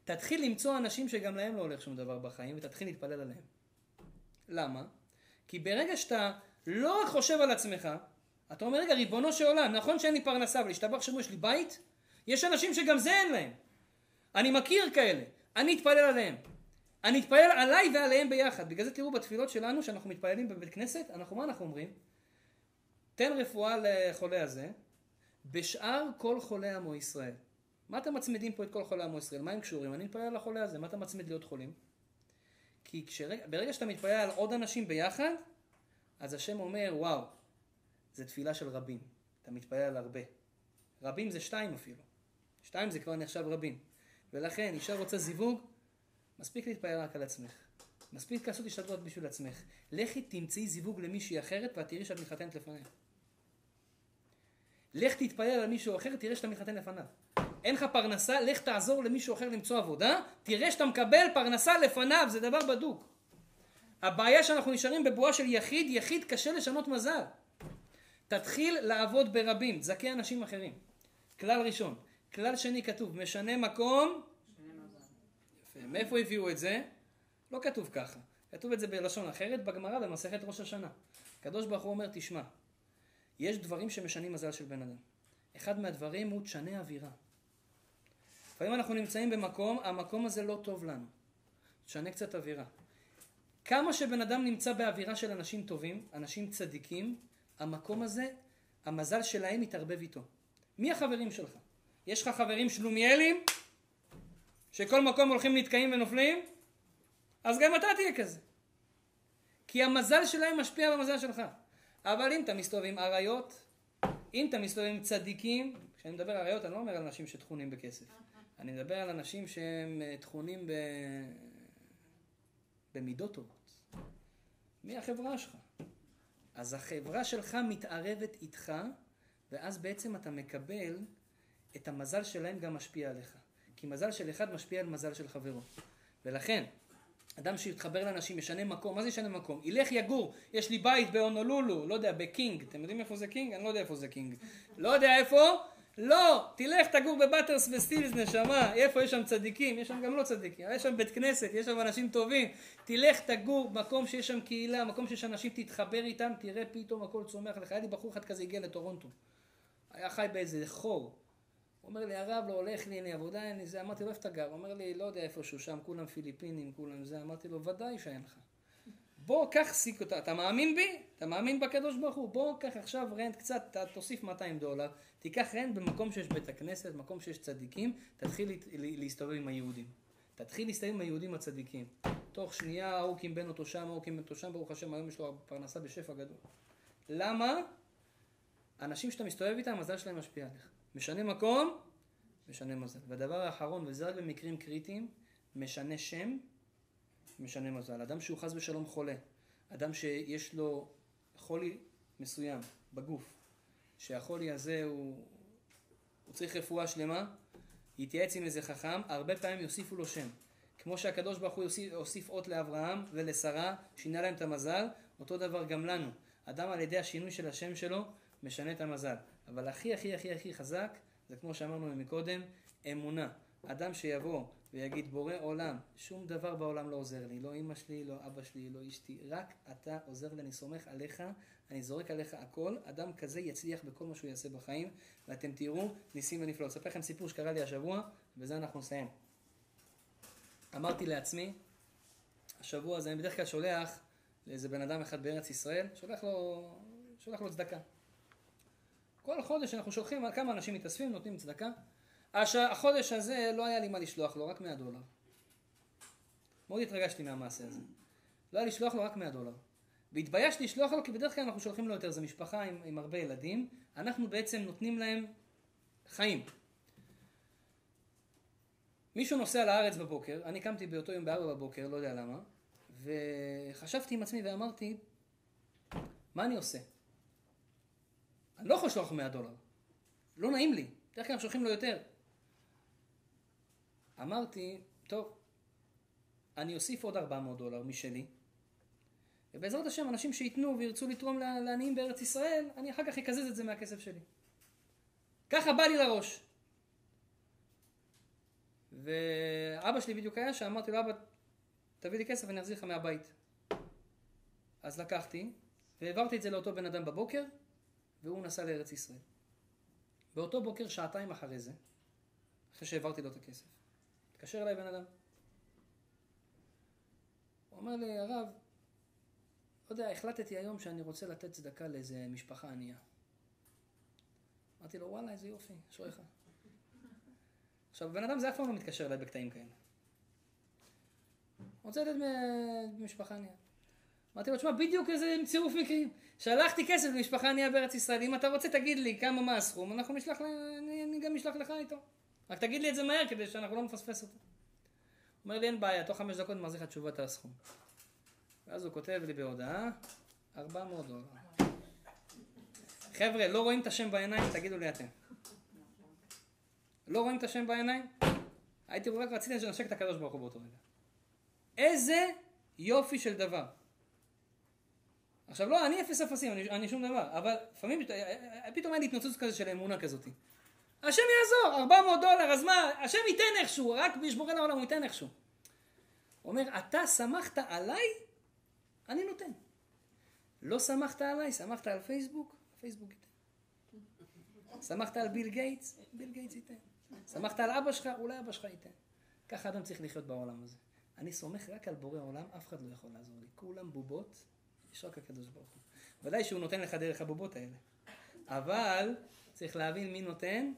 תתחיל למצוא אנשים שגם להם לא הולך שום דבר בחיים ותתחיל להתפלל עליהם. למה? כי ברגע שאתה לא רק חושב על עצמך, אתה אומר, רגע, ריבונו של עולם, נכון שאין לי פרנסה, אבל השתבח שמו, יש לי בית? יש אנשים שגם זה אין להם. אני מכיר כאלה, אני אתפלל עליהם. אני אתפלל עליי ועליהם ביחד. בגלל זה תראו בתפילות שלנו, שאנחנו מתפללים בבית כנסת, אנחנו, מה אנחנו אומרים? תן רפואה לחולה הזה, בשאר כל חולי עמו ישראל. מה אתם מצמידים פה את כל חולי עמו ישראל? מה הם קשורים? אני מתפלל על החולה הזה, מה אתה מצמיד להיות חולים? כי כשרג... ברגע שאתה מתפלל על עוד אנשים ביחד, אז השם אומר, וואו, זה תפילה של רבים. אתה מתפלל על הרבה. רבים זה שתיים אפילו. שתיים זה כבר נחשב רבים. ולכן, אישה רוצה זיווג, מספיק להתפלל רק על עצמך. מספיק לעשות השתדלות בשביל עצמך. לכי תמצאי זיווג למישהי אחרת ואת תראי שאת מתחתנת לפניה. לך תתפלל על מישהו אחר, תראה שאתה מתחתן לפניו. אין לך פרנסה, לך תעזור למישהו אחר למצוא עבודה, תראה שאתה מקבל פרנסה לפניו, זה דבר בדוק. הבעיה שאנחנו נשארים בבועה של יחיד, יחיד קשה לשנות מזל. תתחיל לעבוד ברבים, תזכה אנשים אחרים. כלל ראשון. כלל שני כתוב, משנה מקום. יפה. מאיפה הביאו את זה? לא כתוב ככה. כתוב את זה בלשון אחרת בגמרא במסכת ראש השנה. הקדוש ברוך הוא אומר, תשמע, יש דברים שמשנים מזל של בן אדם. אחד מהדברים הוא תשנה אווירה. לפעמים אנחנו נמצאים במקום, המקום הזה לא טוב לנו. תשנה קצת אווירה. כמה שבן אדם נמצא באווירה של אנשים טובים, אנשים צדיקים, המקום הזה, המזל שלהם מתערבב איתו. מי החברים שלך? יש לך חברים שלומיאלים, שכל מקום הולכים נתקעים ונופלים? אז גם אתה תהיה כזה. כי המזל שלהם משפיע במזל שלך. אבל אם אתה מסתובב עם אריות, אם אתה מסתובב עם צדיקים, כשאני מדבר על אריות אני לא אומר על אנשים שטחונים בכסף. אני מדבר על אנשים שהם אה, טחונים ב... במידות טובות. מי החברה שלך? אז החברה שלך מתערבת איתך, ואז בעצם אתה מקבל את המזל שלהם גם משפיע עליך. כי מזל של אחד משפיע על מזל של חברו. ולכן, אדם שיתחבר לאנשים, ישנה מקום, מה זה ישנה מקום? ילך יגור, יש לי בית בהונולולו, לא יודע, בקינג, אתם יודעים איפה זה קינג? אני לא יודע איפה זה קינג. לא יודע איפה? לא, תלך תגור בבטרס וסטילס נשמה, איפה יש שם צדיקים? יש שם גם לא צדיקים, יש שם בית כנסת, יש שם אנשים טובים, תלך תגור במקום שיש שם קהילה, מקום שיש אנשים, תתחבר איתם, תראה פתאום הכל צומח לך. היה לי בחור אחד כזה הגיע לטורונטו, היה חי באיזה חור, הוא אומר לי, הרב לא הולך לי, אין לי עבודה, אין לי זה, אמרתי לו, איפה אתה גר? הוא אומר לי, לא יודע איפשהו שם, כולם פיליפינים, כולם זה, אמרתי לו, ודאי שאין לך. בוא, קח סיק אותה, אתה מאמין בי? אתה מאמין בקדוש ברוך הוא? בוא, קח עכשיו רנט קצת, תוסיף 200 דולר, תיקח רנט במקום שיש בית הכנסת, במקום שיש צדיקים, תתחיל להסתובב עם היהודים. תתחיל להסתובב עם היהודים הצדיקים. תוך שנייה ההוא קימבן אותו שם, ההוא קימבן אותו שם, ברוך השם, היום יש לו פרנסה בשפע גדול. למה? אנשים שאתה מסתובב איתם, המזל שלהם משפיע עליך. משנה מקום, משנה מזל. והדבר האחרון, וזה רק במקרים קריטיים, משנה שם, משנה מזל. אדם שהוא חס ושלום חולה, אדם שיש לו חולי מסוים בגוף, שהחולי הזה הוא, הוא צריך רפואה שלמה, יתייעץ עם איזה חכם, הרבה פעמים יוסיפו לו שם. כמו שהקדוש ברוך הוא יוסיף, יוסיף אות לאברהם ולשרה, שינה להם את המזל, אותו דבר גם לנו. אדם על ידי השינוי של השם שלו, משנה את המזל. אבל הכי הכי הכי הכי חזק, זה כמו שאמרנו מקודם, אמונה. אדם שיבוא ויגיד בורא עולם, שום דבר בעולם לא עוזר לי, לא אמא שלי, לא אבא שלי, לא אשתי, רק אתה עוזר לי, אני סומך עליך, אני זורק עליך הכל, אדם כזה יצליח בכל מה שהוא יעשה בחיים, ואתם תראו ניסים ונפלאות. אספר לכם סיפור שקרה לי השבוע, ובזה אנחנו נסיים. אמרתי לעצמי, השבוע הזה אני בדרך כלל שולח לאיזה בן אדם אחד בארץ ישראל, שולח לו, שולח לו צדקה. כל חודש אנחנו שולחים כמה אנשים מתאספים, נותנים צדקה. הש... החודש הזה לא היה לי מה לשלוח לו, רק 100 דולר. מאוד התרגשתי מהמעשה הזה. לא היה לשלוח לו רק 100 דולר. והתביישתי לשלוח לו, כי בדרך כלל אנחנו שולחים לו יותר, זו משפחה עם, עם הרבה ילדים, אנחנו בעצם נותנים להם חיים. מישהו נוסע לארץ בבוקר, אני קמתי באותו יום בארבע בבוקר, לא יודע למה, וחשבתי עם עצמי ואמרתי, מה אני עושה? אני לא יכול לשלוח 100 דולר, לא נעים לי, בדרך כלל שולחים לו יותר. אמרתי, טוב, אני אוסיף עוד 400 דולר משלי, ובעזרת השם, אנשים שייתנו וירצו לתרום לעניים בארץ ישראל, אני אחר כך אקזז את זה מהכסף שלי. ככה בא לי לראש. ואבא שלי בדיוק היה שם, אמרתי לו, אבא, תביא לי כסף, אני אחזיר לך מהבית. אז לקחתי, והעברתי את זה לאותו בן אדם בבוקר, והוא נסע לארץ ישראל. באותו בוקר, שעתיים אחרי זה, אחרי שהעברתי לו את הכסף, התקשר אליי בן אדם. הוא אומר לי, הרב, לא יודע, החלטתי היום שאני רוצה לתת צדקה לאיזה משפחה ענייה. אמרתי לו, וואלה, איזה יופי, אשריך. עכשיו, בן אדם זה אף פעם לא מתקשר אליי בקטעים כאלה. רוצה לתת משפחה ענייה. אמרתי לו, תשמע, בדיוק איזה צירוף מקרים. שלחתי כסף למשפחה ענייה בארץ ישראל, אם אתה רוצה תגיד לי כמה מה הסכום, אנחנו נשלח, אני גם אשלח לך איתו. רק תגיד לי את זה מהר כדי שאנחנו לא נפספס אותו. אומר לי, אין בעיה, תוך חמש דקות מחזיר לך תשובת הסכום. ואז הוא כותב לי בהודעה, 400 דולר. חבר'ה, לא רואים את השם בעיניים, תגידו לי אתם. לא רואים את השם בעיניים? הייתי רק רציתי לנשק את הקדוש ברוך הוא באותו רגע. איזה יופי של דבר. עכשיו לא, אני אפס אפסים, אני, אני שום דבר, אבל לפעמים פתאום היה לי התנוצצות כזה של אמונה כזאת. השם יעזור, 400 דולר, אז מה, השם ייתן איכשהו, רק שבורא עולם הוא ייתן איכשהו. אומר, אתה סמכת עליי, אני נותן. לא סמכת עליי, סמכת על פייסבוק, פייסבוק ייתן. סמכת על ביל גייטס, ביל גייטס ייתן. שמחת על אבא שלך, אולי אבא שלך ייתן. ככה אדם צריך לחיות בעולם הזה. אני סומך רק על בורא עולם, אף אחד לא יכול לעזור לי. כולם בובות, יש רק הקדוש ברוך הוא. ודאי שהוא נותן לך דרך הבובות האלה. אבל צריך להבין מי נותן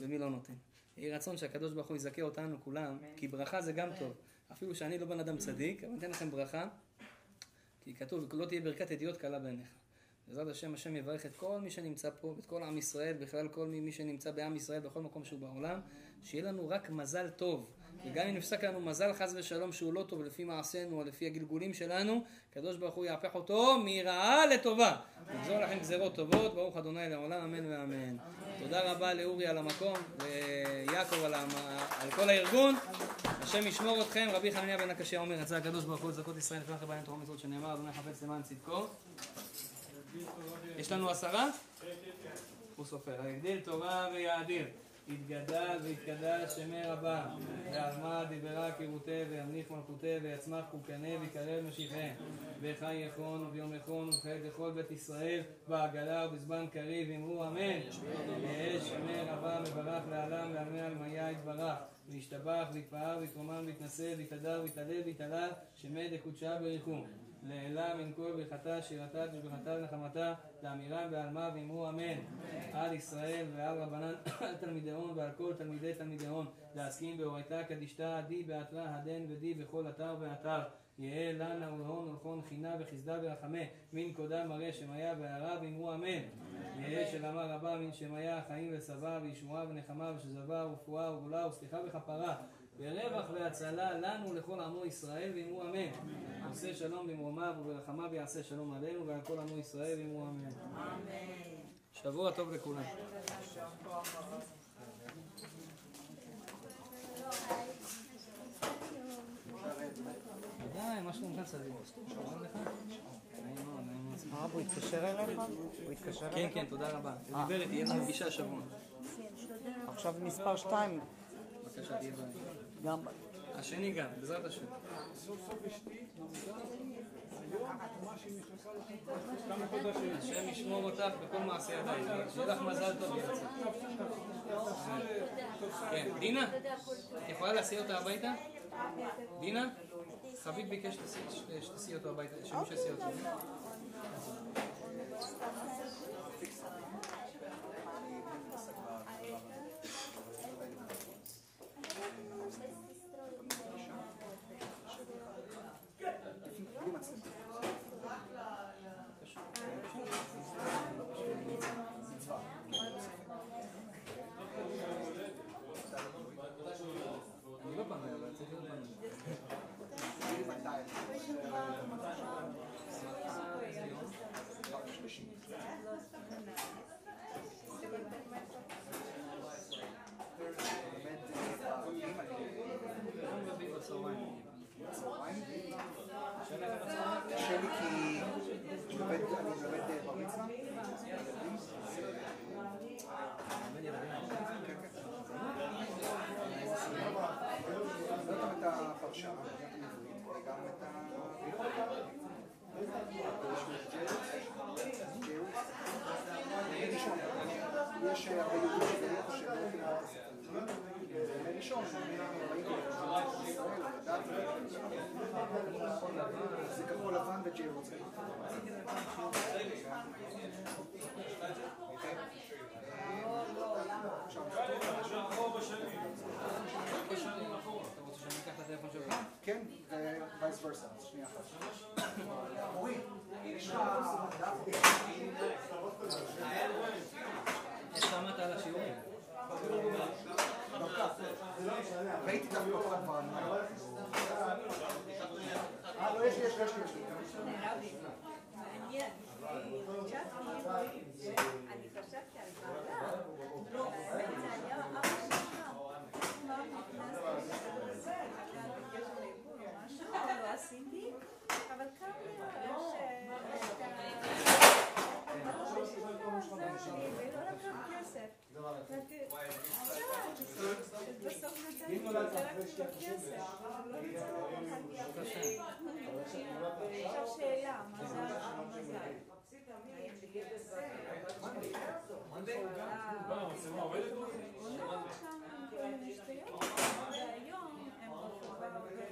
ומי לא נותן. יהי רצון שהקדוש ברוך הוא יזכה אותנו כולם, כי ברכה זה גם טוב. אפילו שאני לא בן אדם צדיק, אבל אני אתן לכם ברכה, כי כתוב, לא תהיה ברכת ידיעות קלה בעיניך. בעזרת השם, השם יברך את כל מי שנמצא פה, ואת כל עם ישראל, בכלל כל מי שנמצא בעם ישראל, בכל מקום שהוא בעולם, שיהיה לנו רק מזל טוב. וגם אם נפסק לנו מזל חס ושלום שהוא לא טוב לפי מעשינו או לפי הגלגולים שלנו, הקדוש ברוך הוא יהפך אותו מרעה לטובה. נגזור לכם גזירות טובות, ברוך אדוני לעולם, אמן ואמן. תודה רבה לאורי על המקום, ויעקב על, על כל הארגון. השם ישמור אתכם, רבי חנניה בן הקשיא אומר, רצה הקדוש ברוך הוא לזכות ישראל לפני אחרי תורה מצוות שנאמר, אדוני חפץ למען צדקו. יש לנו עשרה? הוא סופר. הגדיל תורה ויאדיר. יתגדל ויתקדש שמי רבה, ועלמא דיברה קירותה וימליך מלכותה ויצמח קוקנה ויקרב משיחה, וחי יכון וביום יכון וחיי בכל בית ישראל בעגלה ובזמן קריב אמרו אמן. יהא שמי רבה מברך לעלם ועלמי עלמיה יתברך וישתבח ויתפאר ויתרומם ויתנשא ויתהדר ויתהלל ויתהלל שמי דקודשה בריחו. מן כל ברכתה, שירתה, תשבחתה ונחמתה, לאמירם בעלמה ואמרו אמן. על ישראל ועל רבנן, על תלמידי הון ועל כל תלמידי תלמידי הון, להסכים באורייתא קדישתא, די באתרא הדן ודי בכל אתר ואתר. יהא לנה ולהון ולכון חינה וחסדה ורחמה, מן קודה מראה שמיה והערה ואמרו אמן. יהא שלמה רבה מן שמיה חיים ושבע וישועה ונחמה ושזבה ורפואה וגאולה וסליחה וכפרה. ורווח והצלה לנו לכל עמו ישראל ואמרו אמן. עושה שלום במרומיו וברחמיו יעשה שלום עלינו ועל כל עמו ישראל ואמרו אמן. שבוע טוב לכולם. ודאי, מה שלומך צדיק? הרב, הוא התקשר אליך? הוא התקשר אליך? כן, כן, תודה רבה. הוא דיבר איתי, יש לנו פגישה השבוע. עכשיו מספר 2. בבקשה, תהיה בעיה. גם... השני גם, בעזרת השם. השם ישמור אותך בכל מעשי ידיים. שיהיה לך מזל טוב. כן, דינה, את יכולה להסיע אותה הביתה? דינה? חביב ביקש שתסיע אותו הביתה, שמישהו יסיע אותו. יש הרבה יהודים שבאמת שלא הולכים לדעת, זה אתה? כן, ווייס ורסה, שנייה אחת. אורי, יש לך דף? איך למדת על השיעורים? ראיתי דף כל הדברים האלה. אה, לא, יש לי, יש לי, יש לי, יש לי. מעניין. אני חשבתי על בעלה, האמת זה היה אבא שלך. פעם נכנסתי לזה, היה בקשר לאיפור או משהו, לא עשיתי, אבל קם לי יש את ה... ולא לקח כסף. בסוף נתתי לי רק כסף. עכשיו שאלה, מה זה המזל? האם זה והיום הם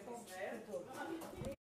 ברחוב גדול.